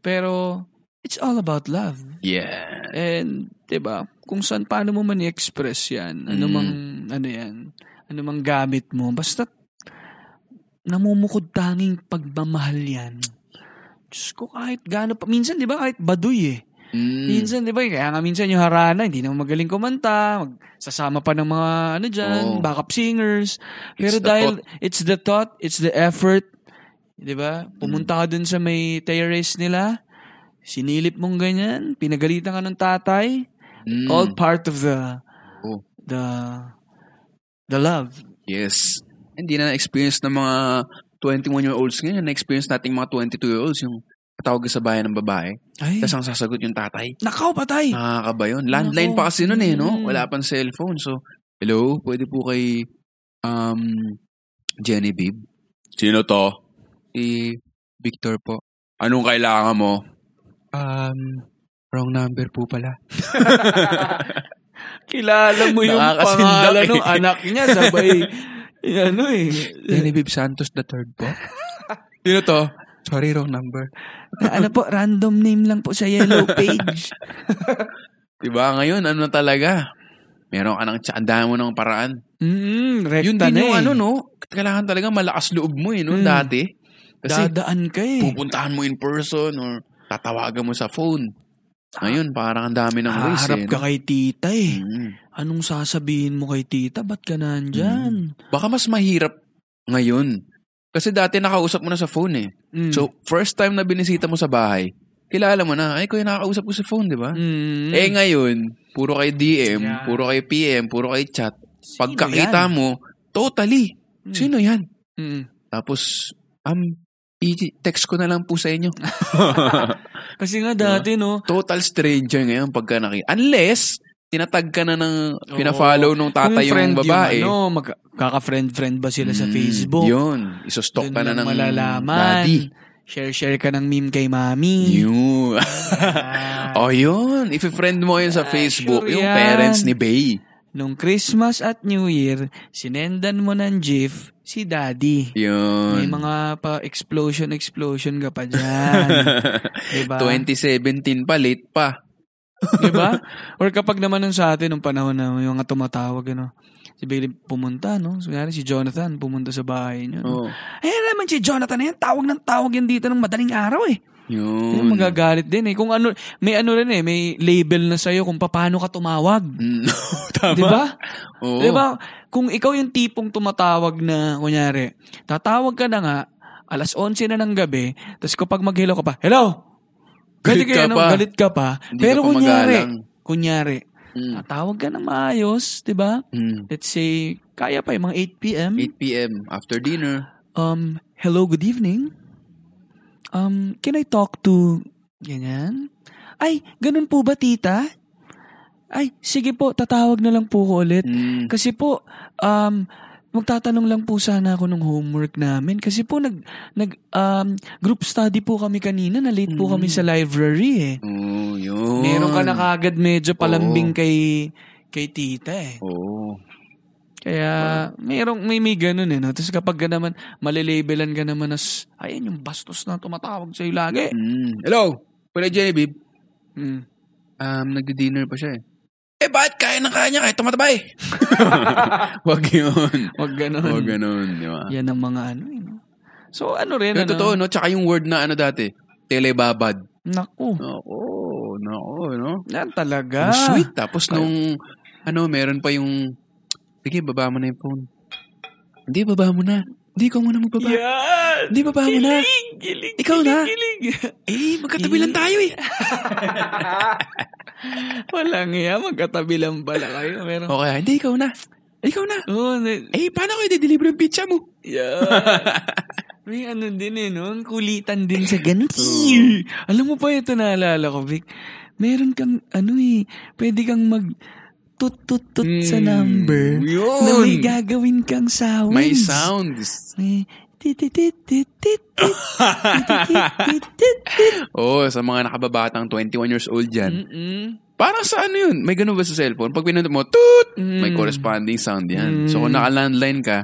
pero it's all about love. Yeah. And, di ba, kung saan, paano mo man i-express yan, ano Mm. mang, ano yan, ano mang gamit mo, basta namumukod tanging pagmamahal yan. Diyos ko, kahit gaano pa, minsan, di ba, kahit baduy eh. Mm. Minsan, di ba, kaya nga minsan yung harana, hindi naman magaling kumanta, magsasama pa ng mga, ano dyan, Oo. backup singers. Pero It's the dahil, it's the thought, it's the effort, di ba? Pumunta ka dun sa may terrace nila, sinilip mong ganyan, pinagalitan ka ng tatay, Mm. all part of the, Oo. the, the love. Yes. Hindi na na-experience ng mga 21-year-olds ngayon. Na-experience nating mga 22-year-olds yung patawag sa bayan ng babae. Ay, Tapos ang sasagot yung tatay. nakaw patay! Nakakaba yun. Landline Nako. pa kasi nun eh, no? Wala pang cellphone. So, hello, pwede po kay um, Genevieve? Sino to? Si Victor po. Anong kailangan mo? Um, wrong number po pala. Kilala mo yung pangalan eh. ng anak niya, sabay, ano eh. Genevieve Santos the third po? Sino to? Sorry, wrong number. ano po, random name lang po sa yellow page. Diba? Ngayon, ano na talaga? Meron ka ng tsandahan mo ng paraan. Mm, rekta Yun na din yung eh. ano, no? Kailangan talaga malakas loob mo eh, no? Mm. Dati. Kasi Dadaan ka eh. pupuntahan mo in person or tatawagan mo sa phone. Ngayon, parang ang dami ng ways Haharap eh. ka no? kay tita eh. Mm. Anong sasabihin mo kay tita? Ba't ka nandyan? Baka mas mahirap ngayon. Kasi dati nakausap mo na sa phone eh. Mm. So, first time na binisita mo sa bahay, kilala mo na, ay, kuya, nakakausap ko sa phone, di ba? Mm. Eh ngayon, puro kay DM, Yeah. puro kay PM, puro kay chat. Sino Pagkakita yan? mo, totally. Mm. Sino yan? Mm. Tapos, um, i-text ko na lang po sa inyo. Kasi nga dati, no? Total stranger ngayon pagka nakita. Unless, tinatag ka na ng, pina-follow nung tatay Kung friend yung babae. Yung, ano, mag- kaka-friend-friend ba sila sa Mm, Facebook? Yun. Isustok Doon ka na lang ng malalaman. daddy. Share-share ka ng meme kay mami. Yun. Ah. oh, yun. If friend mo yun sa Ah, Facebook, sure yung yan. parents ni Bay. Nung Christmas at New Year, sinendan mo ng GIF si Daddy. Yun. May mga pa explosion-explosion ka pa dyan. diba? 2017 pa, late pa. diba? Or kapag naman nung sa atin, nung panahon na yung mga tumatawag, ano, si Bailey pumunta, no? So, kaya si Jonathan pumunta sa bahay niyo. No? Oh. Eh, naman si Jonathan na yan, tawag ng tawag yan dito ng madaling araw eh. Yun. Yung magagalit din eh. Kung ano, may ano rin eh, may label na sa'yo kung paano ka tumawag. Mm, Tama. Di ba? Oo. Di ba? Kung ikaw yung tipong tumatawag na, kunyari, tatawag ka na nga, alas 11 na ng gabi, tapos kapag mag-hello ka pa, hello! Galit Galit ka ka, ano, pa. galit ka pa. Hindi Pero ka pa kunyari, magalang. kunyari, Mm. tatawag ka ng maayos, di ba? Mm. Let's say, kaya pa yung mga 8 p.m. 8 p.m. after dinner. Um, hello, good evening. Um, can I talk to... Ganyan? Ay, ganun po ba, tita? Ay, sige po, tatawag na lang po ko ulit. Mm. Kasi po, um, magtatanong lang po sana ako ng homework namin. Kasi po, nag, nag, um, group study po kami kanina. Na late po Mm. kami sa library eh. Oh, yun. Meron ka na kagad medyo palambing Oo. kay, kay tita eh. Oo. Kaya, mayroong, may, may ganun eh. No? Tapos kapag ka naman, malilabellan ka naman as, ayan yung bastos na tumatawag sa'yo lagi. Mm. Hello, Kuya Genevieve. Mm. Um, nagdi-dinner pa siya eh. Eh, bakit kaya ng kanya kahit tumatabay? Wag yun. Wag ganun. Wag ganun, di ba? Yan ang mga ano eh. No? So, ano rin, Yung ano? totoo, no? Tsaka yung word na ano dati, telebabad. Naku. Nako, nako, no? Yan talaga. Ang sweet. Tapos nung, ano, meron pa yung, sige, baba mo na yung phone. Hindi, baba mo na. Hindi, ikaw muna magbaba. Yan! Hindi, baba mo na. Kilig, kilig, Ikaw na. kilig. Eh, magkatabi lang tayo eh. Walang iya, magkatabi lang pala kayo. Pero, O kaya, hindi, ikaw na. Ikaw na. oh, ne- Eh, paano ko i-deliver yung pizza mo? yeah. May ano din eh, no? Kulitan din sa ganun. Alam mo pa ito naalala ko, Vic. Meron kang, ano eh, pwede kang mag tut-tut-tut sa Mm, number yun. na may gagawin kang sounds. May sounds. May. Oo, sa mga nakababatang 21 years old dyan. Mm-mm. Parang sa ano yun? May ganun ba sa cellphone? Pag pinunod mo! May Mm. corresponding sound yan. Mm. So kung naka-landline ka,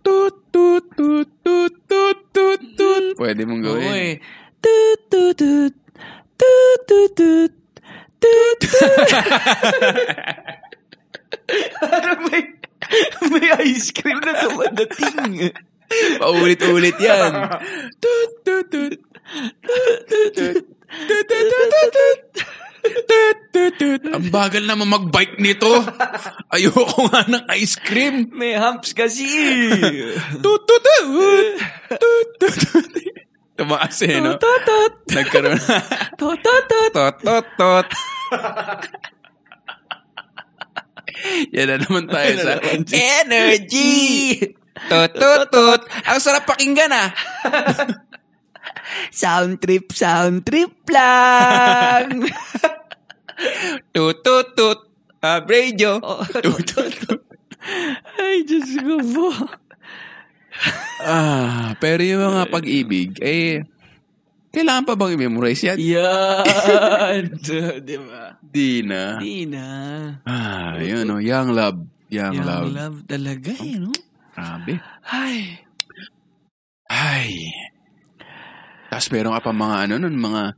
toot, toot, toot, toot, toot, toot, toot. Pwede mong gawin. eh. Tut-tut-tut. Tut-tut. Parang may, may ice cream na dumadating. Paulit-ulit yan. Toot, toot, toot. Toot, toot, toot. Toot, toot, toot, toot, toot. Toot, toot, toot. Ang bagal naman mag-bike nito. Ayoko nga ng ice cream. May humps kasi. Toot, toot, toot. Toot, toot, toot. Tumaas eh, no? Tut-tut. Nagkaroon na. Tut-tut. tot, tot, tot. Yan na naman tayo sa energy. Tot, tot, tot. Ang sarap pakinggan ah. Sound trip, sound trip lang. Tut, tut, tut. Ah, radio. Oh. Tut, tut, tut. Ay, Diyos ko po. Ah, pero yung mga pag-ibig, eh, kailangan pa bang i-memorize yan? Yan. Di ba? Di na. Di na. Ah, yun o. Young love. Young, Young love. love talaga eh, no? Grabe. Ay. Ay. Tapos meron ka pa mga ano nun, mga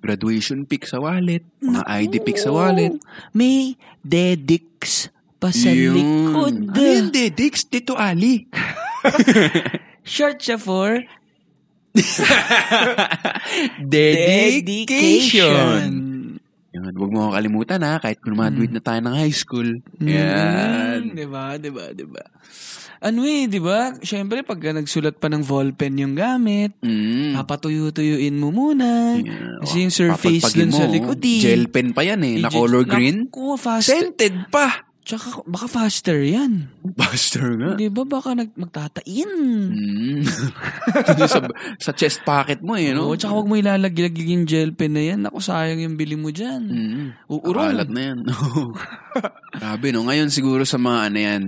graduation pic sa wallet, mga ID pic sa wallet. May dedics pa sa likod. Ano yun, Dedix? Dito, Ali. Short siya for Dedication. Yan, huwag mo kalimutan ha, kahit graduate na tayo ng high school. Yan. Mm, diba, diba, diba. Ano eh, diba? Siyempre, pag nagsulat pa ng ballpen yung gamit, Mm. papatuyo-tuyuin mo muna. Yeah. Kasi yung surface dun sa likod eh. Gel pen pa yan eh, na color green. Naku, faster. Scented pa. Tsaka, baka faster yan. Buster nga. Di ba? Baka nag, magtatain. Mm. sa, sa chest pocket mo eh, no? Oo, tsaka huwag mo ilalaglag yung gel pen na yan. Naku, sayang yung bili mo dyan. Mm. Uurong. Akalat na yan. Grabe, no? Ngayon siguro sa mga ano yan,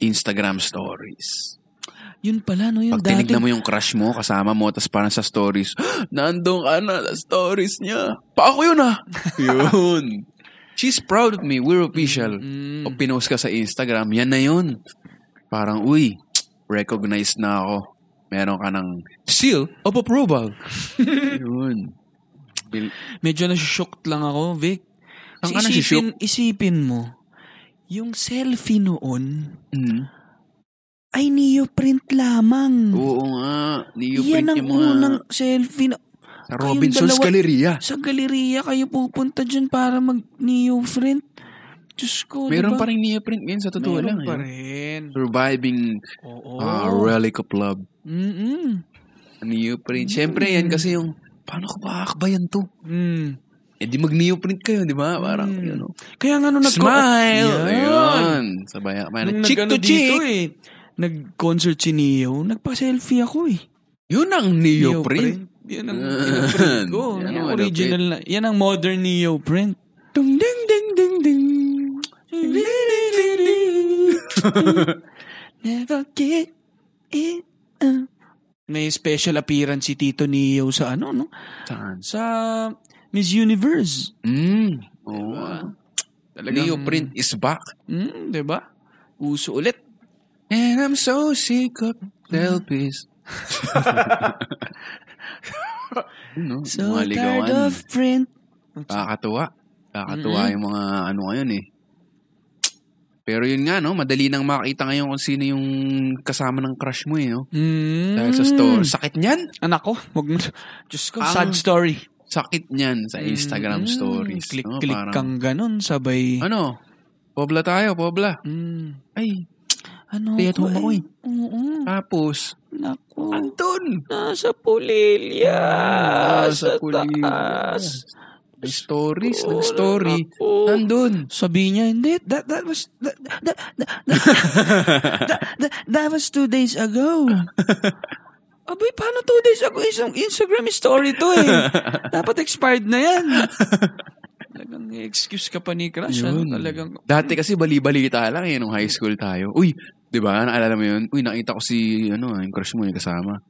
Instagram stories. Yun pala, no? Yung Pag tinignan mo yung crush mo, kasama mo, tapos parang sa stories, nandong ka na stories niya. Pa ako yun ah! yun. She's proud of me. We're official. Mm. O pinost ka sa Instagram, yan na yun. Parang, uy, recognized na ako. Meron ka ng seal of approval. yun. Bil- Medyo nasushocked lang ako, Vic. Ang ano, isipin, isipin mo, yung selfie noon Mm. ay neoprint lamang. Oo nga. Niyo Yan print ang yung mga unang selfie na Robinson's dalawa- Galleria. sa galeria kayo pupunta dyan para mag neoprint. Diyos ko, Meron diba? pa rin neoprint ngayon sa totoo Meron lang. pa eh. rin. Surviving Oo. uh, relic of love. Mm-mm. Neoprint. Siyempre yan kasi yung, paano ko makakabayan to? Mm. Eh di mag-neoprint kayo, di ba? Parang, Mm. know. Kaya nga nung nag- Smile! Yan. Ayun. Sabay, man, Nung chick nag-ano to chick. dito eh. Nag-concert si Neo, nagpa-selfie ako eh. Yun ang neoprint. Yan ang ko. Yan ang original na. Yan ang modern neoprint. Dung ding ding ding ding. Never get it. uh. May special appearance si Tito Neo sa ano, no? Saan? Sa Miss Universe. Mm. Oo. Diba? Talagang, neoprint is back. Mm, 'di ba? Uso ulit. And I'm so sick of selfies. no, So mga tired ligawan. of print. Kakatuwa. Kakatuwa Mm-mm. yung mga ano ngayon eh. Pero yun nga, no? Madali nang makita ngayon kung sino yung kasama ng crush mo eh, no? Mm. Dahil sa store. Sakit niyan. Anak ko, wag mo. Diyos ko, Ang- sad story. Sakit niyan sa Instagram Mm, stories. Click-click no? Parang, kang ganun, sabay. Ano? Pobla tayo, pobla. Mm. Ay, Ano home ako eh. Oo. tapos, Naku. Anton! Nasa pulilya. Ah, sa sa pulilya. taas. May stories, Oo, nag-story. ako. Nandun. Sabi niya, hindi, that, that was, that, that, that, that, that, that, was two days ago. Abay, paano two days ago? Isang Instagram story to eh. Dapat expired na yan. Talagang excuse ka pa ni Crush. Ano, talagang, Dati kasi bali-balita lang eh, nung high school tayo. Uy, di ba? Naalala mo yun? Uy, nakita ko si, ano, yung crush mo yung kasama.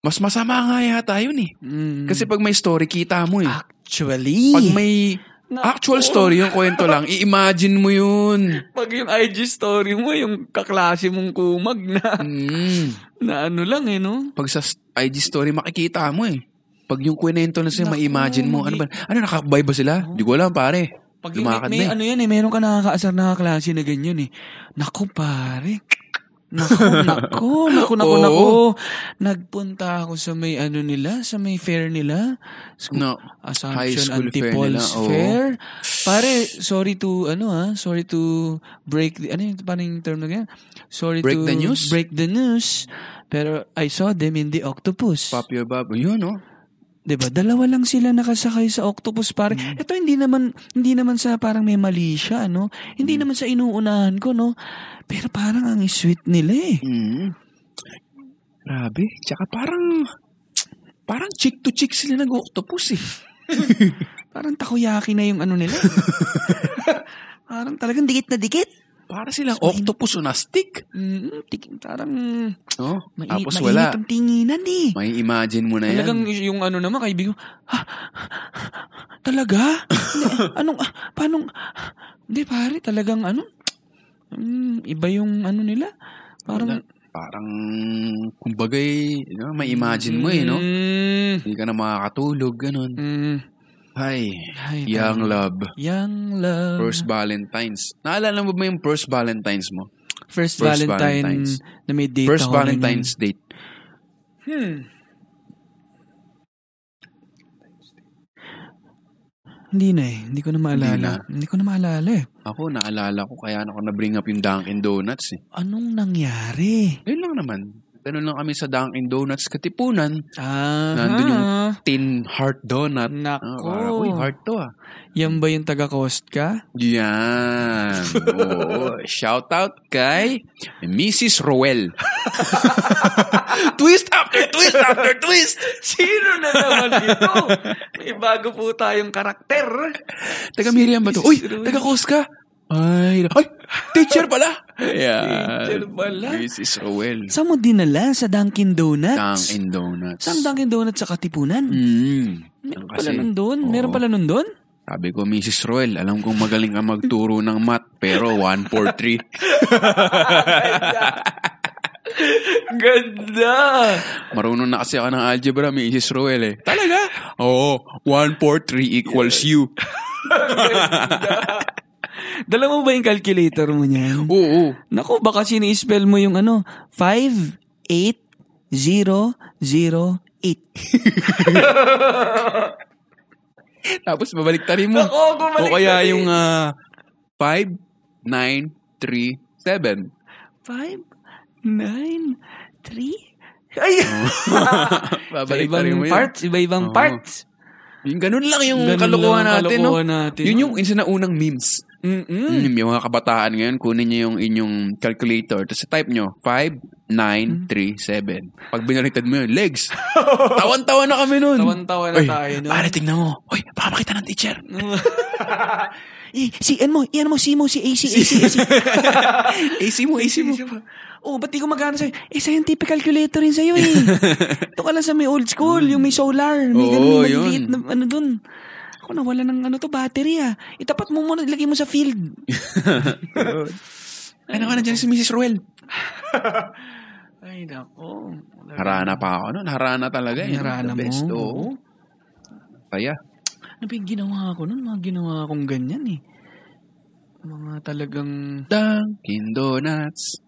Mas masama nga yata yun eh. mm, Kasi pag may story, kita mo eh. actually, Pag may Naku. actual story, yung kwento lang, i-imagine mo yun. pag yung IG story mo, yung kaklase mong kumag na, Mm. na ano lang eh, no? Pag sa IG story, makikita mo eh. Pag yung kwento na siya, Naku, ma-imagine mo. Ano ba? Ano, nakakabay ba sila? Di ko alam, pare. Pag Lumakad may, may na eh. ano yan eh, meron ka nakakaasar na klase na ganyan eh. Naku pare, naku, naku, naku, naku, Oo. naku. Nagpunta ako sa may ano nila, sa may fair nila. School, No. High Assumption school fair Antipol's nila, oo. Fair. Pare, sorry to, ano ah, sorry to break, the, ano yung, paano yung term na ganyan? Sorry Break to the news? break the news. Pero I saw them in the octopus. Pop your bub. Yun, no? 'Di ba? Dalawa lang sila nakasakay sa octopus pare. Mm. Ito hindi naman hindi naman sa parang may mali siya, ano? Hindi Mm. naman sa inuunahan ko, no? Pero parang ang sweet nila eh. Mm. Grabe. Tsaka parang, parang chick to chick sila nag-octopus eh. Parang takoyaki na yung ano nila. parang talagang dikit na dikit. Para silang octopus on a stick. Mm, tik- parang No? mainit, Tapos wala. ang tinginan eh. May imagine mo na yan. Talagang yung ano naman, kaibigan, ha? Talaga? Anong, ah, paano, hindi pare, talagang ano, mm, iba yung ano nila. Parang, Wala. Parang, kumbagay, you know, may imagine mo eh, no? Mm, Hindi ka na makakatulog, ganun. mm, Ay, ay, young tama. love. Young love. First Valentine's. Naalala mo ba yung first Valentine's mo? First, first Valentine Valentine's. na may date First Valentine's date. Hmm. Hindi na eh. Hindi ko na maalala. Hindi Hindi, na. ko na maalala eh. Ako, naalala ko, kaya ako na-bring up yung Dunkin' Donuts eh. Anong nangyari? Yun lang naman. Ganun lang kami sa Dunkin' Donuts Katipunan. Ah, Nandun yung tin heart donut. Nako. Ah, uy, heart to ah. Yan ba yung taga-cost ka? Yan. Oo. Shout out kay Mrs. Roel. twist after twist after twist. Sino na naman ito? May bago po tayong karakter. Taga Miriam ba to? Uy, Mrs. Roel. taga ka? Ay, ay, teacher pala. Yan. Teacher pala. Mrs. Roel. Saan mo dinala? Sa Dunkin' Donuts? Dunkin' Donuts. Saan Dunkin' Donuts sa Katipunan? Mm. Meron Kasi, pala nun doon? oo. Meron pala nun doon? Sabi ko, Mrs. Roel, alam kong magaling ka magturo ng math, pero 1, 4, 3. Ganda! Marunong na kasi ako ng algebra, Mrs. Roel eh. Talaga? Oo. 1, 4, 3 equals you. Dala mo ba yung calculator mo niyan? Oo. Naku, baka sini-spell mo yung ano, 5, 8, 0, 0, 8. Tapos babaliktarin mo. Nako, o kaya yung ah, 5, 9, 3, 7. 5, 9, 3, ay! Babaliktarin mo yun. parts, iba-ibang Oo. parts. Yung ganun lang yung Ganun kalokohan lang ang natin, kalokohan no? natin, Yun yung isa na unang memes. Mm-mm. Mm, yung mga kabataan ngayon, kunin niyo yung inyong calculator. Tapos type nyo, 5, 9, 3, 7. Pag binaliktad mo yun, legs. Tawan-tawa na kami nun. Tawan-tawa na Uy, tayo, no? Pare, tingnan mo. Uy, baka makita ng teacher. eh, si, ano mo, yan mo, si mo, si AC, AC, AC. AC mo, AC mo. Oh, ba't di ko magana sa'yo? Eh, scientific calculator rin sa'yo eh. Ito ka lang sa may old school, yung may solar. May Oo, ganun, may yun. maliliit na ano dun. Ako nawala ng ano to, battery ah. Itapat mo muna, ilagay mo sa field. Ano ka na dyan si Mrs. Ruel? Ay, nako. Harana pa ako nun. Harana talaga. eh. Harana The best, mo. oo. Kaya. Ano ba yung ginawa ko nun? Mga ginawa kong ganyan eh. Mga talagang... Dunkin' Donuts.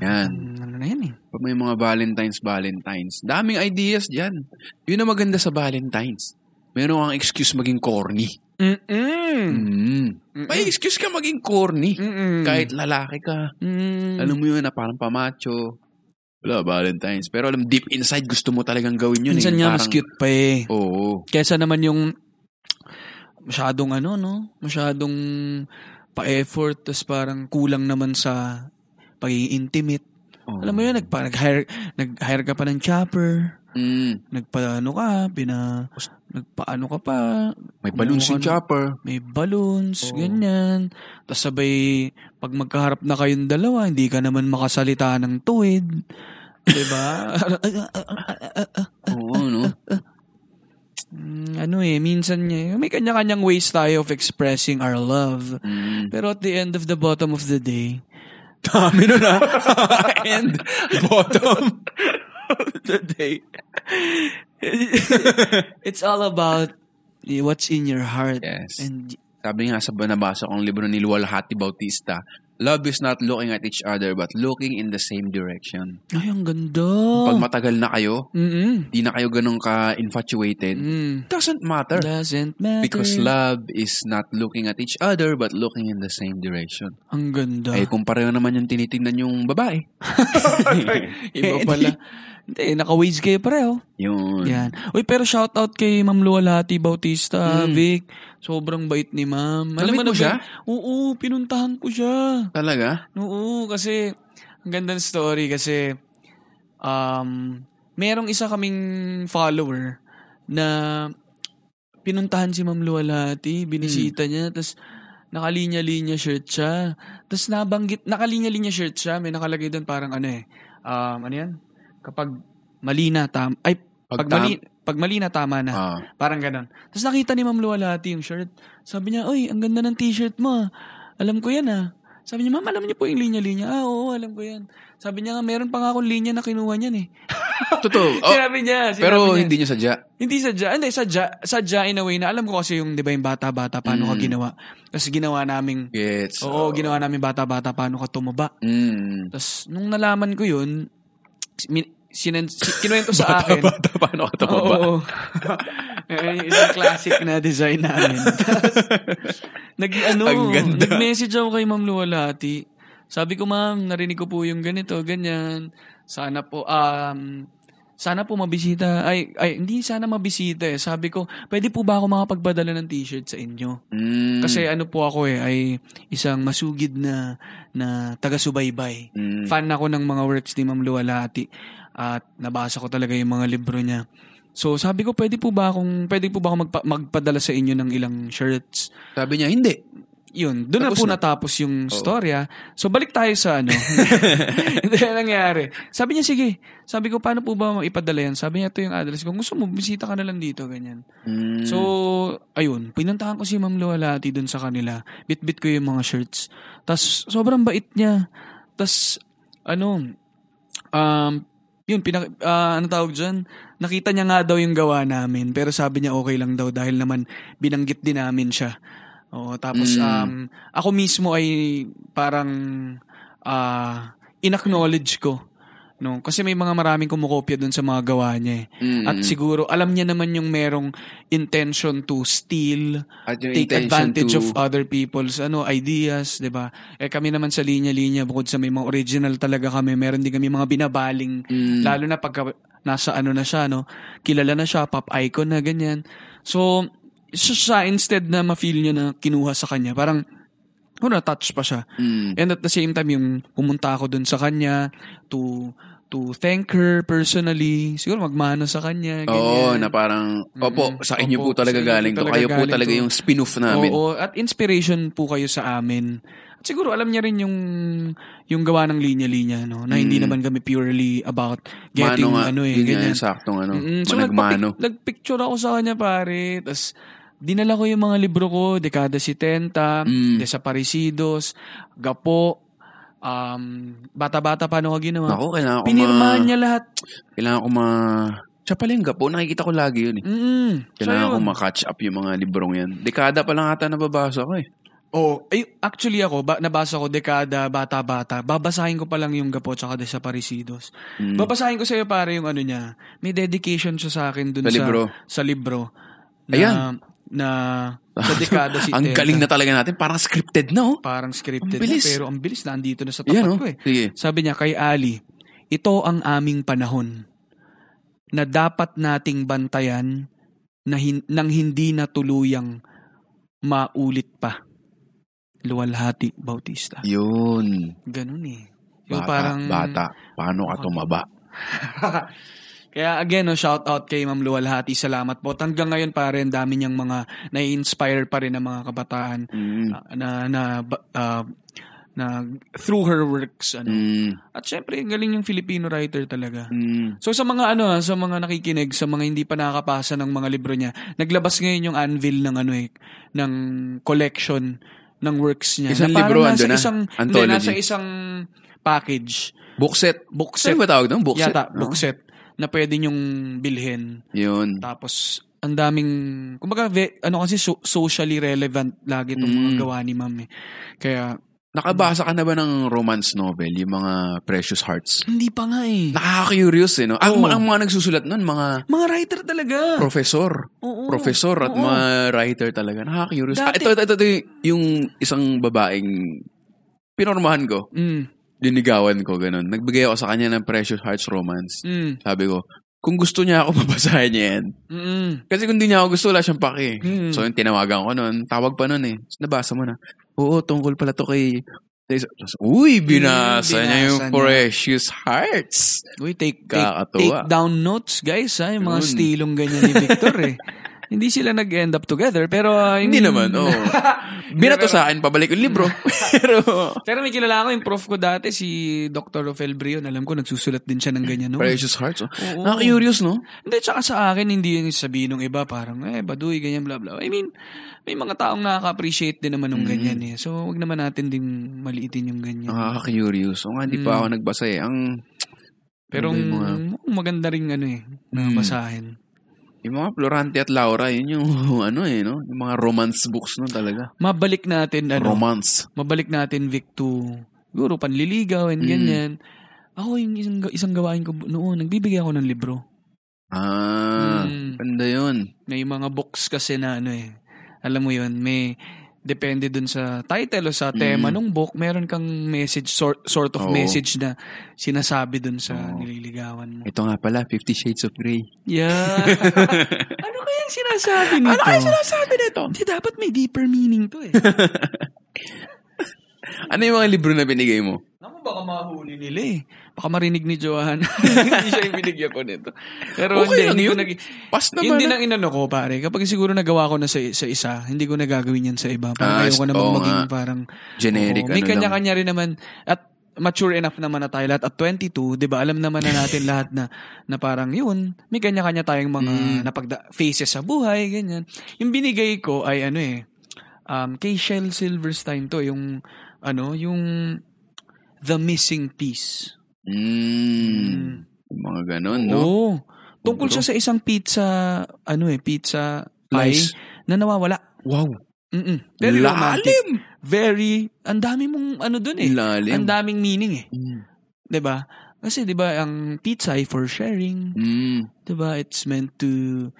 Yan. Ano na yan eh. Pag may mga Valentines, Valentines. Daming ideas dyan. Yun ang maganda sa Valentines. Meron kang excuse maging corny. Mm-mm. Mm. May excuse ka maging corny. Mm-mm. Kahit lalaki ka. Mm. Alam mo yun na parang pamacho. Wala, Valentine's. Pero alam, deep inside, gusto mo talagang gawin yun. Minsan eh. nga mas Parang- cute pa eh. Oo. Kesa naman yung masyadong ano, no? Masyadong pa-effort, tapos parang kulang naman sa pagiging intimate. Oo. Alam mo yun, nagpa, nag-hire, nag-hire ka pa ng chopper, Mm, nagpaano ka, pina, nagpaano ka pa, may balloons ka chopper. may balloons, Oo. ganyan. Tapos sabay, pag magkaharap na kayong dalawa, hindi ka naman makasalita ng tuwid. diba? Oo, no? Mm, ano eh, minsan niya, may kanya-kanyang ways tayo of expressing our love. Mm. Pero at the end of the bottom of the day, Dami nun ah. And bottom. the day, it's all about what's in your heart. Yes. And Sabi nga sa nabasa kong libro ni Luwalhati Bautista, Love is not looking at each other but looking in the same direction. ay, ang ganda. Pag matagal na kayo, Mm-mm. di na kayo ganun ka-infatuated, Mm. doesn't matter. Doesn't matter. Because love is not looking at each other but looking in the same direction. Ang ganda. Eh, kung pareho naman yung tinitingnan yung babae. Iba pala. Hindi, naka-ways kayo pareho. Yun. Yan. Uy, pero shoutout kay Ma'am Luwalhati Bautista, Mm. Vic. Sobrang bait ni Ma'am. Namit mo ba- siya? Oo, pinuntahan ko siya. Talaga? Oo, kasi ang ganda ng story kasi um, merong isa kaming follower na pinuntahan si Ma'am Luwalhati, binisita niya, tapos nakalinya-linya shirt siya. Tapos nabanggit, nakalinya-linya shirt siya, may nakalagay doon parang ano eh, um, ano yan? Kapag mali na, tam, ay, pag, Pag tam- mali, pag mali na, tama na. Ah. Parang ganon. Tapos nakita ni Ma'am Luwalhati yung shirt. Sabi niya, Uy, ang ganda ng t-shirt mo. Alam ko yan ah. Sabi niya, Ma'am, alam niyo po yung linya-linya. Ah, oo, alam ko yan. Sabi niya nga, meron pa nga akong linya na kinuha niyan eh. Totoo. Oh, sinabi niya. Sinabi pero niya. hindi niya sadya. Hindi sadya. Hindi, sadya. Sadya in a way na alam ko kasi yung, di ba, yung bata-bata, paano ka Mm. ginawa. Tapos ginawa naming, Gets. oo, ginawa namin bata-bata, paano ka tumaba. Mm. Tapos, nung nalaman ko yun, min- sinan, si, kinuwento sa akin. Bata, paano ka tumaba? Oo. Eh, Isang classic na design namin. Nag, ano, nag-message ako kay Ma'am Luwalhati. Sabi ko, ma'am, narinig ko po yung ganito, ganyan. Sana po, um, sana po mabisita. Ay, ay, hindi sana mabisita eh. Sabi ko, pwede po ba ako makapagpadala ng t-shirt sa inyo? Mm. Kasi ano po ako eh, ay isang masugid na, na taga-subaybay. Mm. Fan ako ng mga works ni Ma'am Luwalhati at nabasa ko talaga yung mga libro niya. So sabi ko, pwede po ba akong, pwede po ba ako magpa- magpadala sa inyo ng ilang shirts? Sabi niya, hindi. Yun, doon na po na. natapos yung storya. So balik tayo sa ano. Hindi na nangyari. Sabi niya, sige. Sabi ko, paano po ba ipadala yan? Sabi niya, ito yung address ko. Gusto mo, bisita ka na lang dito, ganyan. Mm. So, ayun, pinuntahan ko si Ma'am Luwalhati dun sa kanila. Bit-bit ko yung mga shirts. Tapos, sobrang bait niya. Tapos, ano, um, yun, pinak, ah, ano tawag dyan? Nakita niya nga daw yung gawa namin. Pero sabi niya okay lang daw dahil naman binanggit din namin siya. Oo, tapos, Mm. um, ako mismo ay parang ah in-acknowledge ko. No? Kasi may mga maraming kumukopya dun sa mga gawa niya eh. Mm. At siguro, alam niya naman yung merong intention to steal, take advantage to, of other people's ano ideas, 'di ba? Eh kami naman sa linya-linya bukod sa may mga original talaga kami, meron din kami mga binabaling Mm. lalo na pagka nasa ano na siya, no? Kilala na siya, pop icon na ganyan. So, siya, siya instead na ma-feel niya na kinuha sa kanya, parang oh, na-touch pa siya. Mm. And at the same time, yung pumunta ako dun sa kanya to to thank her personally. Siguro magmano sa kanya. Oo, ganyan. na parang, opo, Mm-mm. sa inyo Opo, po talaga galing to. talaga Kayo po talaga to. yung spin-off namin. Oo, at inspiration po kayo sa amin. At siguro alam niya rin yung yung gawa ng linya-linya, no? Na hindi Mm. naman kami purely about getting Mano nga, ano eh, ganyan. yung saktong ano, Mm-mm. So, managmano. nagpapic- nagpicture ako sa kanya, pare. Tapos, dinala ko yung mga libro ko, Dekada 70, Mm. Desaparecidos, Gapo, um, Bata-Bata, paano ka ginawa? Ako, kailangan ko Pinirmahan ma... niya lahat. Kailangan ko ma... Siya pala yung gapo, nakikita ko lagi yun eh. Mm, Kailangan so, ko ma-catch up yung mga librong yan. Dekada pa lang ata nababasa ko eh. Oh, ay, actually ako, ba, nabasa ko Dekada, Bata-Bata. Babasahin ko pa lang yung Gapo tsaka Desaparecidos. Mm. Babasahin ko sa'yo pare yung ano niya. May dedication siya sa akin dun Sa sa, libro. Sa libro. Na, Ayan. Na, sa Dekada si Ang galing na talaga natin. Parang scripted na oh. Parang scripted na, pero ang bilis na andito na sa Yan tapat oh. ko eh. Sige. Sabi niya kay Ali, ito ang aming panahon na dapat nating bantayan na hin- nang hindi na tuluyang maulit pa. Luwalhati Bautista. Yun. Ganun eh. Yung Bata, parang bata. Paano ka tumaba? Kaya again, no, shout out kay Ma'am Luwalhati. Salamat po. Hanggang ngayon pare, ang dami niyang mga nai-inspire pa rin ng mga kabataan Mm. ah, na na ah, na through her works ano. Mm. At syempre, galing yung Filipino writer talaga. Mm. So sa mga ano, ah, sa mga nakikinig, sa mga hindi pa nakakapasa ng mga libro niya, naglabas ngayon yung anvil ng ano eh, ng collection ng works niya. Isang Na libro, nasa na? isang, hindi, Anthology? nasa isang package. Book set. Book set. ba tawag doon? Book set? Yata, book set. Na pwede nyong bilhin. Yun. Tapos, ang daming, kumbaga, ve- ano kasi so- socially relevant lagi itong mga Mm. gawa ni ma'am eh. Kaya, Nakabasa ka na ba ng romance novel, yung mga Precious Hearts? hindi pa nga eh. Nakaka-curious eh, no? Ang, ang mga nagsusulat nun, mga Mga writer talaga. professor. Oo. Professor at Oo. mga writer talaga. Nakaka-curious. Ah, Dati- ito, ito, ito, yung isang babaeng pinormahan ko. Mm, Dinigawan ko, ganun. Nagbigay ako sa kanya ng Precious Hearts romance. mm, Sabi ko, kung gusto niya ako, mabasahin niya yan. mm, Kasi kung hindi niya ako gusto, wala siyang pake. mm. So, yung tinawagan ko nun, tawag pa nun eh. So, nabasa mo na. Oo, tungkol pala to kay... Uy, binasa Mm, niya yung binasa niya. Precious Hearts. Uy, take, take, Kakatuwa. take down notes, guys, ha? Yung mga Yun. stilong ganyan ni Victor, eh. Hindi sila nag-end up together, pero... uh, Hindi naman, oo. Binato sa akin, pabalik yung libro. Pero, Pero may kilala ko, yung prof ko dati, si Dr. Rafael Brion. Alam ko, nagsusulat din siya ng ganyan. No? Precious Hearts. Oh. Oo. Nakaka-curious, no? Hindi, tsaka sa akin, hindi yung sabihin ng iba, parang, eh, baduy, ganyan, bla bla. I mean, may mga taong nakaka-appreciate din naman ng Mm. ganyan eh. So, wag naman natin din maliitin yung ganyan. Nakaka-curious. O nga, hindi Mm. pa ako nagbasa eh. Ang, Pero ano ba yung mga- maganda rin ano eh, na Mm. Yung mga Florante at Laura, yun yung, ano eh, no? Yung mga romance books, no, talaga. Mabalik natin, ano, Romance. mabalik natin, Vic, to, siguro, panliligaw and Mm. ganyan. Ako, yung isang, isang gawain ko noon, nagbibigay ako ng libro. Ah, Mm. ganda yun. May mga books kasi na ano eh. Alam mo yun, may depende dun sa title o sa tema Mm. ng book, meron kang message, sort, sort of Oo. message na sinasabi dun sa Oo. nililigawan mo. Ito nga pala, Fifty Shades of Grey. Yeah. ano kayang sinasabi nito? Ano kaya sinasabi nito? Hindi, dapat may deeper meaning to eh. Ano yung mga libro na binigay mo? Naku, baka mahuli nila eh. Baka marinig ni Johan. hindi siya yung binigyan ko nito. Pero Okay hindi, hindi ko yun. nag... Pas Yun naman. din ah. ang inano ko, pare. Kapag siguro nagawa ko na sa, sa isa, hindi ko na gagawin yan sa iba. Parang Ah, ayoko naman oo maging nga. parang... Generic, Oo, may ano kanya-kanya rin naman. At mature enough naman na tayo lahat. At 22, di ba, alam naman na natin lahat na, na parang yun, may kanya-kanya tayong mga Mm. napagda- faces sa buhay, ganyan. Yung binigay ko ay ano eh, um, kay Shel Silverstein to, yung, ano, yung The Missing Piece. Mm. Yung mga ganun, no? Oo. Tungkol siya sa isang pizza, ano eh, pizza pie Slice. na nawawala. Wow. Mm-mm. Very romantic. Lalim. Very, ang dami mong ano dun eh. Lalim. Ang daming meaning eh. Mm. ba? Kasi 'di ba ang pizza ay for sharing, Mm. 'di ba? It's meant to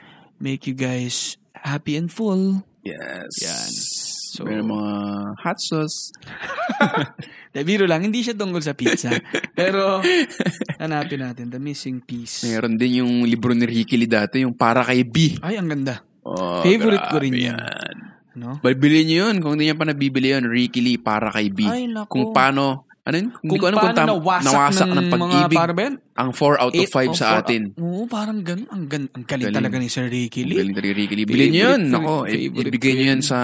make you guys happy and full. Yes. Yan. So, May mga hot sauce. De, biro lang, hindi siya tungkol sa pizza. Pero, hanapin natin, The Missing Piece. Meron din yung libro ni Ricky Lee dati, yung Para kay B. Ay, ang ganda. Oh, Favorite ko rin grabe yan. No? Bibili niyo yun. Kung hindi niya pa nabibili yun, Ricky Lee, Para kay B. Ay, nako. Kung paano, ano yun? Kung kung paano tam- nawasak, nawasak ng, ng, mga, pag-ibig. yan? ang 4 out of Eight 5 of sa four- atin. Oo, parang ganun. Ang, gan, ang galing, Galing. talaga ni Sir Ricky Ang Lee. galing ni Ricky Lee. Bilhin niyo yun. Favorite ko- Nako, i- favorite ibigay yun. yun sa,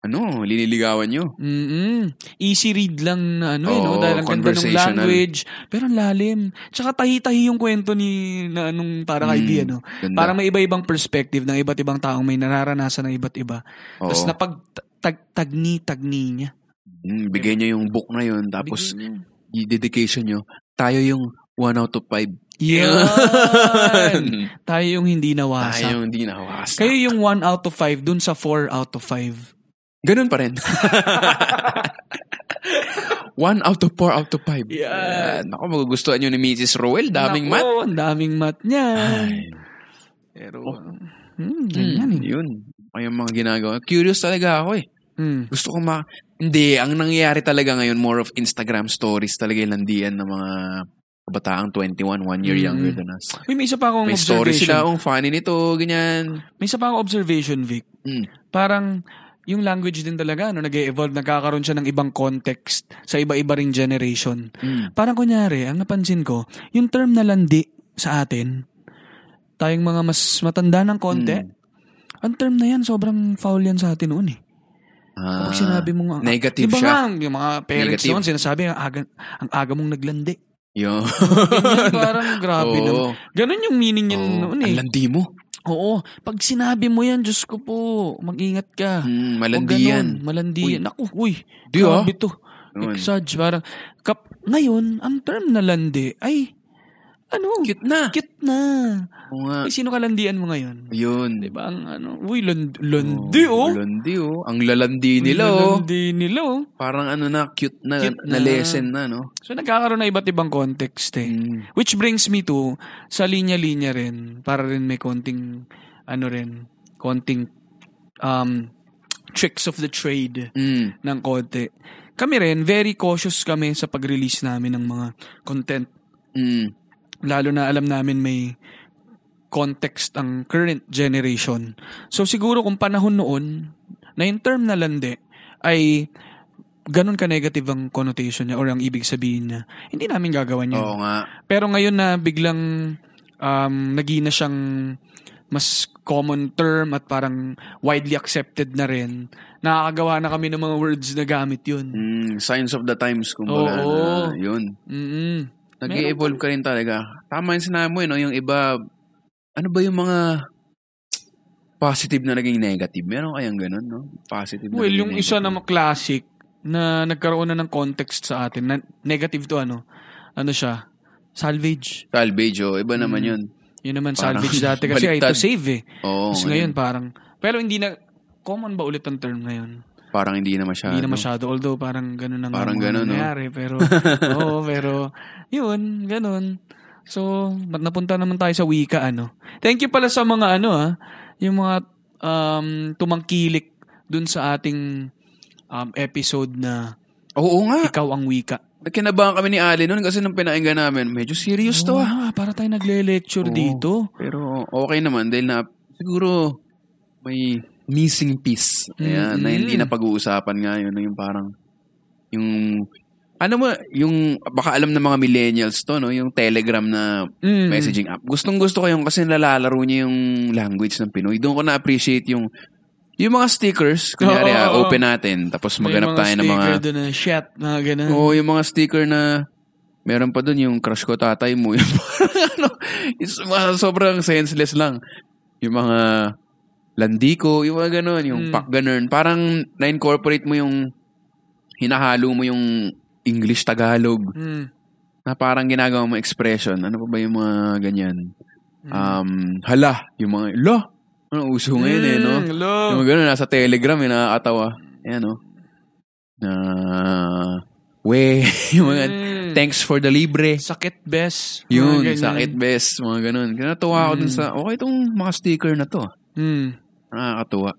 ano, liniligawan niyo. mm Easy read lang na ano eh, no? Oo, Dahil ang ganda ng language. Pero ang lalim. Tsaka tahi-tahi yung kwento ni na anong para kay Mm, B, ano? Ganda. Para may iba-ibang perspective ng iba't ibang taong may nararanasan ng iba't iba. Oo. Tapos napag tag, tagni-tagni niya. Mm, bigay niyo yung book na yun. Tapos, Bigyan niya. i-dedication niyo. Tayo yung 1 out of 5. Yan! Tayo yung hindi nawasak. Tayo yung hindi nawasak. Kayo yung 1 out of 5 dun sa 4 out of 5. Ganun pa rin. 1 out of 4 out of 5. Yan. Ako, magugustuhan nyo ni Mrs. Roel. Daming mat. Nako, Ang daming mat niyan. Ay, Pero, Oh. hmm, ganyan hmm, eh. yun. Ay, yung mga ginagawa. Curious talaga ako eh. Hmm. Gusto ko ma... Hindi, ang nangyayari talaga ngayon, more of Instagram stories talaga yung landian ng mga kabataang 21, one year Mm. younger than us. Uy, may isa pa akong May story observation. sila, oh, funny nito, ganyan. May isa pa akong observation, Vic. Mm. Parang yung language din talaga, no, nag-evolve, nagkakaroon siya ng ibang context sa iba-iba ring generation. Mm. Parang kunyari, ang napansin ko, yung term na landi sa atin, tayong mga mas matanda ng konti, Mm. ang term na yan, sobrang foul yan sa atin noon eh. Ah, Kapag sinabi mo nga, negative di ba siya. nga, yung mga parents Negative. noon, sinasabi, ang aga, ang aga mong naglandi. Ganyan, parang grabe Oo. naman. Ganun yung meaning niyan Oo. noon Ang eh. landi mo. Oo. Pag sinabi mo yan, Diyos ko po, mag-ingat ka. Mm, malandi yan. Malandi Uy. yan. Naku, uy. Di ah. grabe to. Exage. Parang, kap, ngayon, ang term na landi ay, ano, Cute na. cute na. Oo nga. Ay, sino kalandian mo ngayon? Yun. Di ba? Ang ano, uy, land, landi oh. Landi oh. Ang lalandi nila oh. Landi nila oh. Parang ano na, cute na, Cute na. na. lesson na, no? So, nagkakaroon na iba't ibang context eh. Mm. Which brings me to, sa linya-linya rin, para rin may konting, ano rin, konting um, tricks of the trade Mm. ng konti. Kami rin, very cautious kami sa pag-release namin ng mga content. Mm. Lalo na alam namin may context ang current generation. So siguro kung panahon noon, na yung term na landi, ay ganun ka-negative ang connotation niya or ang ibig sabihin niya, hindi namin gagawan yun. Oo nga. Pero ngayon na biglang um, naging na siyang mas common term at parang widely accepted na rin, nakakagawa na kami ng mga words na gamit yun. Mm, signs of the times, kumbaga. Oo. na, yun. Mm-mm. Nag-evolve ka rin talaga. Tama yung sinabi mo, eh, no? yung iba, ano ba yung mga positive na naging negative? Meron kayang ganun, no? Positive na Well, yung isa negative. na classic na nagkaroon na ng context sa atin, na negative to ano, ano siya, salvage. Salvage, oh. Iba naman Mm. yun. Yun naman Parang salvage dati kasi ay baliktad. to save eh. Oo. Tapos ngayon parang, pero hindi na, common ba ulit ang term ngayon? Parang hindi na masyado. Hindi na masyado. Although parang ganun ang Parang ganun, no? nangyayari. Pero, oo, pero, yun, ganun. So, napunta naman tayo sa wika, ano? Thank you pala sa mga, ano, ah, yung mga um, tumangkilik dun sa ating um, episode na Oo nga. Ikaw ang Wika. Kinabahan kami ni Ali noon kasi nung pinainggan namin, medyo serious to ah. Ah, para tayo nagle-lecture Oo. dito. Pero okay naman dahil na siguro may missing piece. Ayan, na Mm-mm. hindi na pag-uusapan nga yun. Yung parang, yung, ano mo, yung, baka alam ng mga millennials to, no? Yung Telegram na Mm. messaging app. Gustong gusto ko yung kasi nalalaro niya yung language ng Pinoy. Doon ko na-appreciate yung, yung mga stickers, kunyari, Oo, ah, oo. open natin, tapos May maghanap tayo ng mga, sticker doon na shit, mga ganun. Oo, yung mga sticker na meron pa doon yung crush ko tatay mo. Yung parang ano, is, mga sobrang senseless lang. Yung mga landiko, yung mga ganun, yung Mm. pak ganun. Parang na-incorporate mo yung hinahalo mo yung English Tagalog Mm. na parang ginagawa mo expression. Ano pa ba yung mga ganyan? Mm. Um, hala, yung mga, la, ano, uso ngayon eh, no? Mm, lo. Yung mga ganun, nasa telegram, eh, nakakatawa. Ayan, no? Na, we, yung mga, Mm. thanks for the libre. Sakit best. Yun, sakit best, mga ganun. Kaya natuwa ako dun Mm. sa, okay itong mga sticker na to. Mm. Nakakatuwa.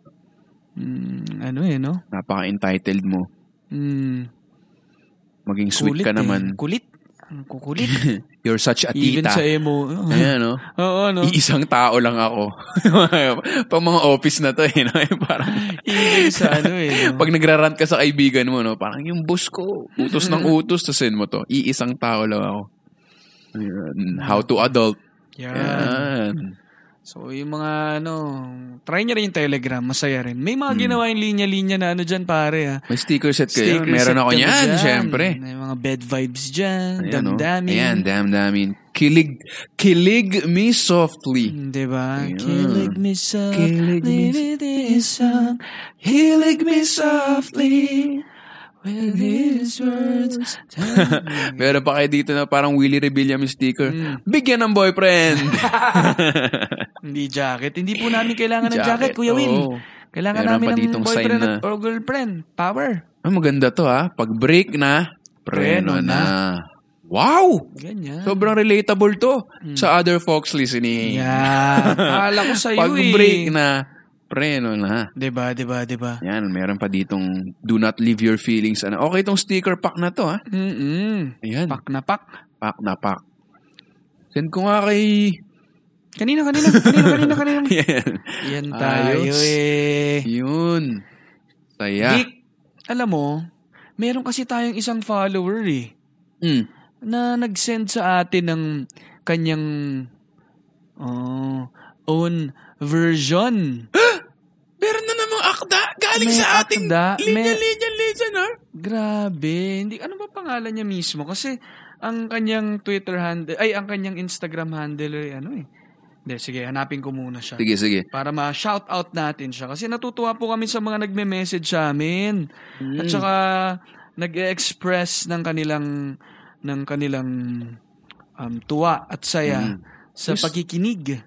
Mm, ano eh, no? Napaka-entitled mo. Mm. Maging sweet Kulit ka eh. naman. Kulit. Ang kukulit. You're such a Even tita. sa emo. Ayan, no? Oo, no? Iisang tao lang ako. Pang mga office na to, eh, no? Parang, Even sa ano eh. no? pag nagrarant ka sa kaibigan mo, no? Parang yung boss ko, utos ng utos, to send mo to. Iisang tao lang ako. Ayan. How to adult. Yan. Yan. So, yung mga ano, try nyo rin yung Telegram, masaya rin. May mga Hmm. ginawa yung linya-linya na ano dyan, pare, ha. May sticker set kayo. Sticker Meron set ako niyan, syempre. May mga bed vibes dyan, Ayan, damdamin. Ayan, damdamin. Kilig, kilig me softly. Hmm, Diba? Ayan. Kilig me softly Kilig me- song. Kilig me softly with these words. Meron pa kayo dito na parang Willie Rebilla may sticker. Mm. Bigyan ng boyfriend. Hindi jacket. Hindi po namin kailangan ng jacket, Kuya Will. oo. Kailangan Meron namin ng ditong sign boyfriend na- or girlfriend. Power. Ah, maganda to ha. Pag break na, preno, Preno na. na. Wow! Ganyan. Sobrang relatable to Mm. sa other folks listening. Yan. Akala ko sa'yo Pag eh. Break na, preno na. Diba, diba, diba? Yan, meron pa ditong do not leave your feelings. Ano, okay itong sticker pack na to ha. Mm-mm. Ayan, Pak na pak. pack na pack. Send ko nga kay... Kanina, kanina, kanina, kanina, kanina. Yan. Yan tayo Ayos. eh. Yun. Saya. Vic, alam mo, meron kasi tayong isang follower eh, Mm. na nag-send sa atin ng kanyang oh, own version. Meron na namang akda galing May sa ating akda, may- linya-linya listener. Grabe. Hindi, ano ba pangalan niya mismo? Kasi, ang kanyang Twitter handle, ay, ang kanyang Instagram handle, ay ano eh. Hindi, sige, hanapin ko muna siya. Sige, sige. Para ma-shout out natin siya. Kasi natutuwa po kami sa mga nagme-message sa amin. At saka, nag-express ng kanilang, ng kanilang um, tuwa at saya Mm. sa Yes. pagkikinig.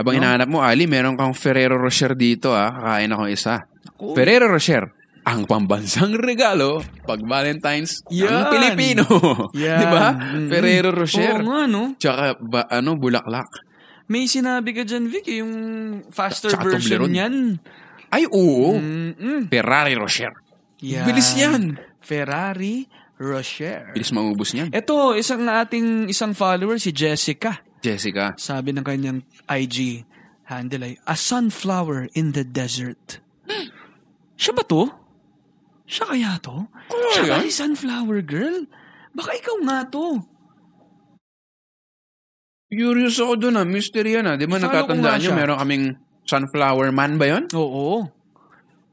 Habang No? hinahanap mo, Ali, meron kang Ferrero Rocher dito, ah. Kakain ako isa. Ako, Ferrero Rocher, ang pambansang regalo pag Valentine's ng Yan. Pilipino. Yan. Di ba? Mm. Ferrero Rocher. Oo nga, no? Tsaka, ba, ano, bulaklak. May sinabi ka dyan, Vic, yung faster Tsaka version Toblerone. niyan. Ay, oo. Mm-mm. Ferrari Rocher. Yan. Bilis yan. Ferrari Rocher. Bilis maubos niyan. Ito, isang ating isang follower, si Jessica. Jessica. Sabi ng kanyang IG handle ay, A sunflower in the desert. Siya ba to? Siya kaya to? Siya yan? ba si sunflower girl? Baka ikaw nga to. Curious ako dun ah. Mystery yan ah. Di ba natatandaan nyo, siya. meron kaming sunflower man ba yun? Oo.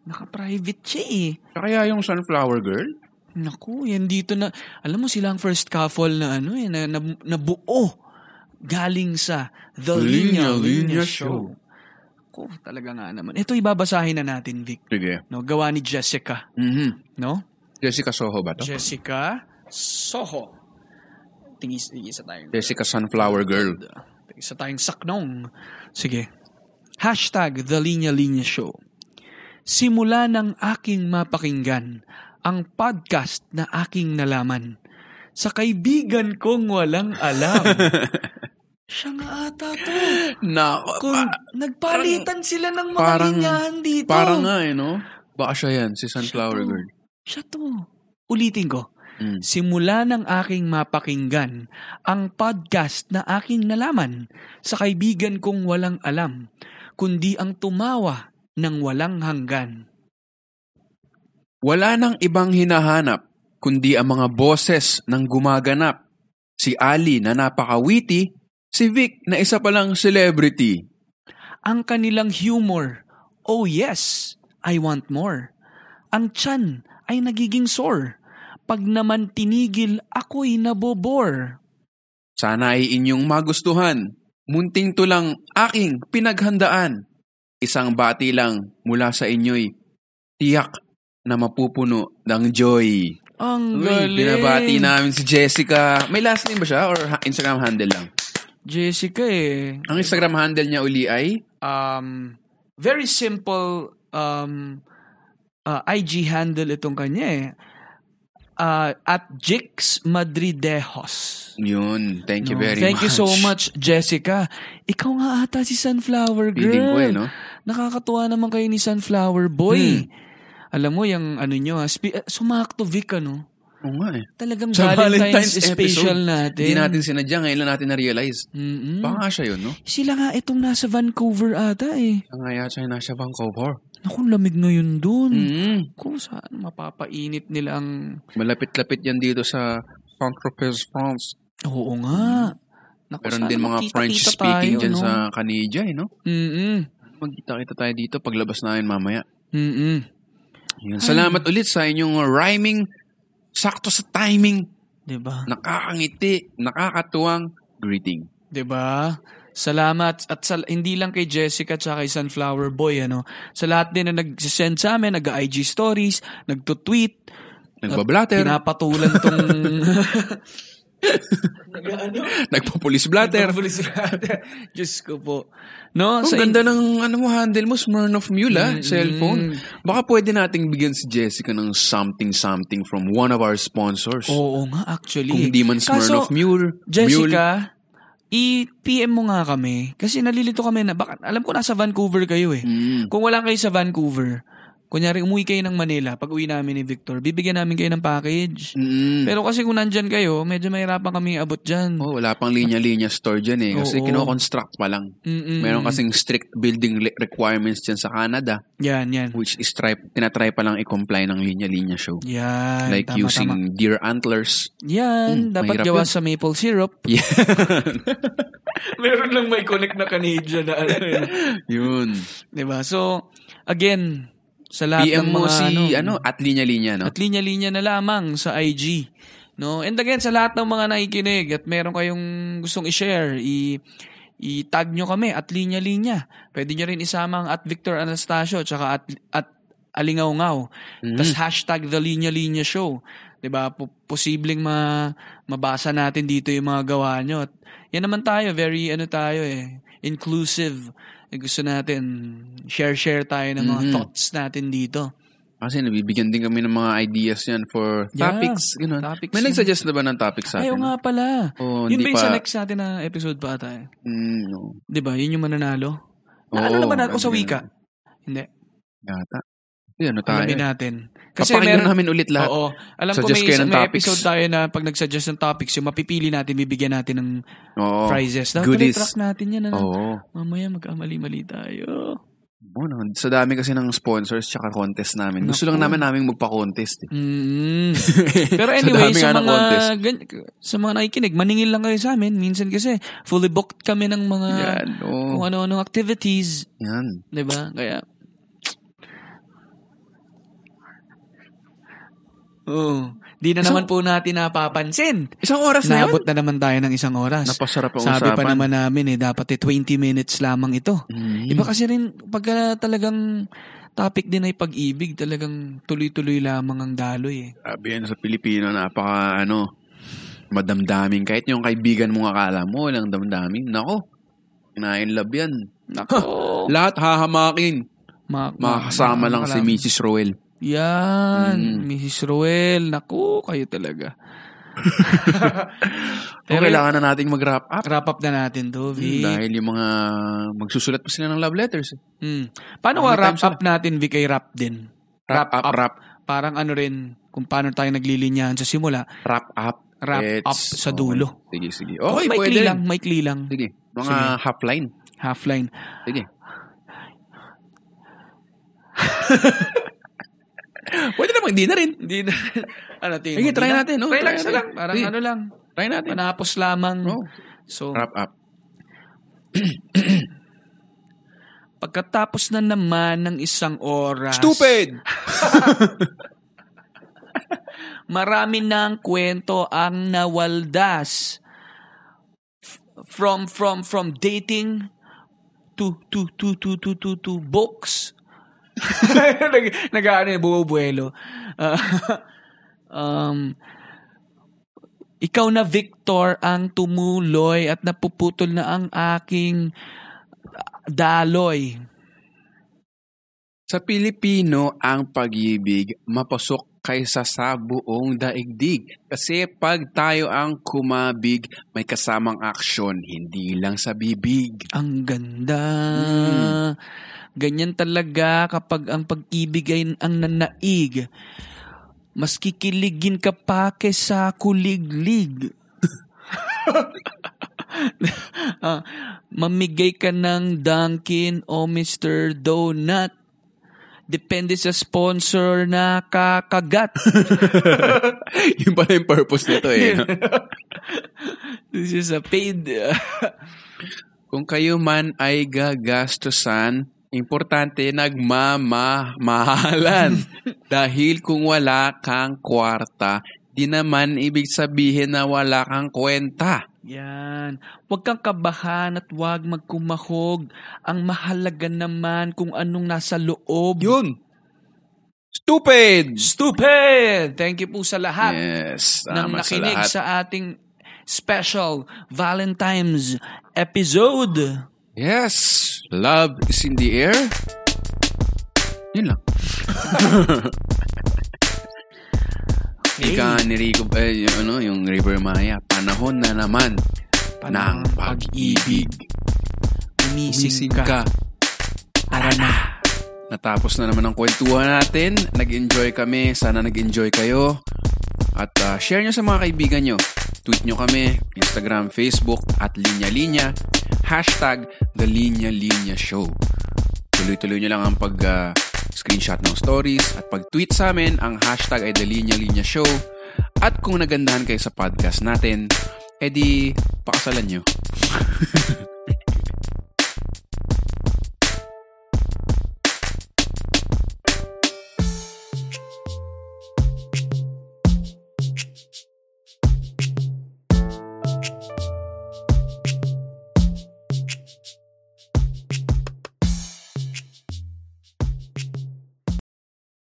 Naka-private siya eh. Kaya yung sunflower girl? Naku, yan dito na, alam mo sila ang first couple na ano eh, na, na, nabuo galing sa The Linya Linya, Linya Show. Ko, talaga nga naman. Ito ibabasahin na natin, Vic. Sige. No, gawa ni Jessica, Mhm. no? Jessica Soho ba to? Jessica Soho. Tingis, tingisa tayong Jessica Sunflower Girl. Tingisa tayong saknong. Sige. Hashtag The Linya Linya Show. Simula ng aking mapakinggan ang podcast na aking nalaman sa kaibigan kong walang alam. Siya nga ata to. Nako. Kung pa- nagpalitan sila ng mga parang- linyahan dito. parang nga eh, no? Baka siya yan, si Sunflower Siya to. Girl. Siya to. Ulitin ko. Mm. Simula ng aking mapakinggan ang podcast na aking nalaman sa kaibigan kong walang alam, kundi ang tumawa ng walang hanggan. Wala nang ibang hinahanap, kundi ang mga boses ng gumaganap. Si Ali na napakawiti, si Vic na isa palang celebrity. Ang kanilang humor, oh yes, I want more. Ang tiyan ay nagiging sore. Pag naman tinigil, ako'y nabobore. Sana ay inyong magustuhan. Munting to lang aking pinaghandaan. Isang bati lang mula sa inyo'y tiyak na mapupuno ng joy. Ang Uy, galing. binabati namin si Jessica. May last name ba siya or ha- Instagram handle lang? Jessica eh. Ang Instagram handle niya uli ay um, very simple um, uh, IG handle itong kanya eh. Uh, at Jix Madridejos. yun. Thank you No? very Thank much. you so much, Jessica. Ikaw nga ata si Sunflower Girl. Feeling ko eh, no? Nakakatuwa naman kayo ni Sunflower Boy. Alam mo, yung ano nyo, ha, spe- uh, sumakto Vic, ano? Oo nga eh. Talagang Sa Valentine's, Valentine's special episode, natin. Hindi natin sinadya. Ngayon lang natin na-realize. Mm-mm. Baka nga siya yun, no? Sila nga itong nasa Vancouver ata eh. Ang nga yata siya nasa Vancouver. Naku, lamig ngayon dun. Mm. Kung saan mapapainit nila ang... Malapit-lapit yan dito sa Saint-Tropez, France. Oo nga. Naku, Meron din mga French-speaking dyan no? sa Canada, eh, no? Mm-mm. Magkita-kita tayo dito paglabas namin mamaya. Mm-mm. Yun. Salamat ulit sa inyong rhyming, sakto sa timing, Diba? nakakangiti, nakakatuwang greeting. Diba? Salamat. At sa, hindi lang kay Jessica at kay Sunflower Boy, ano? Sa lahat din na nag-send sa amin, nag-IG stories, nag-tweet, Nagbablatter, pinapatulan tong... Nag-ano? nagpo-police blatter. Nagpapulis blatter. Diyos ko po. No? Ang sa ganda ng ano mo, handle mo, Smirnoff Mule, ah, Mm, cellphone. Baka pwede nating bigyan si Jessica ng something-something from one of our sponsors. Oo nga, actually. Kung di man Smirnoff Kaso, Mule. Mule. Jessica, i-PM mo nga kami. Kasi nalilito kami na, baka, alam ko nasa Vancouver kayo eh. Mm. Kung wala kayo sa Vancouver, kunyari umuwi kayo ng Manila, pag uwi namin ni Victor, bibigyan namin kayo ng package. Mm. Pero kasi kung nandyan kayo, medyo mahirapan kami abot dyan. Oh, wala pang linya-linya store dyan eh. Kasi Oo. kino-construct pa lang. Mm-mm. Meron kasing strict building requirements dyan sa Canada, Yan, yan. which is try, tinatry pa lang i-comply ng linya-linya show. Yan. like tama, using tama. deer antlers. Yan, Hmm, dapat gawa yun. sa maple syrup. Yeah. Meron lang may connect na Canadian na ano yun. Yun. Diba? So, again, sa lahat PM ng mo mga si, ano, ano, at linya-linya, no? at linya-linya na lamang sa IG. No? And again, sa lahat ng mga nakikinig at meron kayong gustong i-share, i- i-tag nyo kami at linya-linya. Pwede nyo rin isama ang at Victor Anastasio tsaka at, at Alingaw-ngaw. Mhm. Tapos hashtag The Linya Linya Show. 'Di ba? Po- posibleng ma mabasa natin dito yung mga gawa nyo. At yan naman tayo, very ano tayo eh, inclusive. Eh, gusto natin share-share tayo ng mga Mhm. thoughts natin dito. Kasi nabibigyan din kami ng mga ideas yan for Yeah, topics. Ganun. topics May nag-suggest na ba ng topics sa Ayaw atin? nga pala. Oh, yun ba yung sa pa- next natin na episode pa ata? Mm, no. 'Di ba? Yun yung mananalo. Oo, Na, ano naman natin sa wika? Hindi. Yata. Hindi, ano tayo? Alamin natin. Kasi Papakinggan meron, namin ulit lahat. Oo. Alam ko Suggest may, ng may topics. episode tayo na pag nag-suggest ng topics, yung mapipili natin, bibigyan natin ng Oo. prizes. Dapat goodies. track natin yan. Ano? Oo. Mamaya magkamali-mali tayo. Oo, no. Sa dami kasi ng sponsors tsaka contest namin. Gusto Naku. lang namin namin magpa-contest. Eh. Mm. Pero Sa anyway, sa, ng mga gan- sa mga nakikinig, maningil lang kayo sa amin. Minsan kasi fully booked kami ng mga Yan. kung Oo. ano-anong activities. Yan. 'Di ba? Kaya Oo. Di na Isang- naman po natin napapansin. Isang oras na yun. Naabot na naman tayo ng isang oras. Napasarap ang Sabi pa usapan. naman namin eh, dapat eh 20 minutes lamang ito. Mm. Iba kasi rin, pagka talagang topic din ay pag-ibig, talagang tuloy-tuloy lamang ang daloy eh. Sabi yan sa Pilipino, napaka ano, madamdaming. Kahit yung kaibigan mo akala mo, walang damdamin. Nako, kinain love yan. Nako. Lahat hahamakin. Ma- Makakasama lang si Mrs. Roel. Yan, Mm. Mrs. Roel. Naku, kayo talaga. Pero- kailangan na nating mag-wrap up. Wrap up na natin to, Vic. Dahil yung mga magsusulat pa sila ng love letters. Hmm. Paano ka wrap up natin, Vic, wrap din? Wrap up, wrap, Parang ano rin, kung paano tayo naglilinyahan sa simula, wrap up. wrap It's- up sa dulo. Okay, sige, sige. Okay, Okay, may pwede. lang, may lang. Sige, mga Sige. half line. Half line. Sige. Pwede naman, hindi na rin. Hindi na. ano, tingin Sige, try na? natin, no? Try, Try lang natin. lang. Parang Sige. ano lang. Try natin. Panapos lamang. Oh, So, wrap up. pagkatapos na naman ng isang oras. Stupid! Marami ng kwento ang nawaldas. From from from dating to to to to to to to books. nag nag-ano eh, bumubuelo. Ah, um ikaw na Victor ang tumuloy at napuputol na ang aking daloy. Sa Pilipino, ang pag-ibig mapasok kaysa sa buong daigdig. Kasi pag tayo ang kumabig, may kasamang aksyon, hindi lang sa bibig. Ang ganda. Hmm. Ganyan talaga kapag ang pag-ibig ay ang nanaig. Mas kikiligin ka pa kesa kuliglig. Ah, mamigay ka ng Dunkin o Mr. Donut. Depende sa sponsor na kakagat. Yun pala yung purpose nito eh. no? This is a paid... Kung kayo man ay gagastusan, importante nagmamahalan. Dahil kung wala kang kwarta, di naman ibig sabihin na wala kang kwenta. Yan. Huwag kang kabahan at huwag magkumahog. Ang mahalaga naman kung anong nasa loob. Yun! Stupid! Stupid! Thank you po sa lahat Yes, ng tama sa nakinig lahat. sa, ating special Valentine's episode. Yes, love is in the air. Yun lang. Ika ni Rico, eh, yung, ano, yung River Maya, panahon na naman Panahon ng pag-ibig. Umising ka. Tara na. natapos na naman ang kwentuhan natin. Nag-enjoy kami. Sana nag-enjoy kayo. At uh, share nyo sa mga kaibigan nyo. Tweet nyo kami, Instagram, Facebook, at Linya Linya. Hashtag The Linya Linya Show. Tuloy-tuloy nyo lang ang pag uh, screenshot ng stories at pag-tweet sa amin, ang hashtag ay The Linya Linya Show. At kung nagandahan kayo sa podcast natin, edi pakasalan nyo.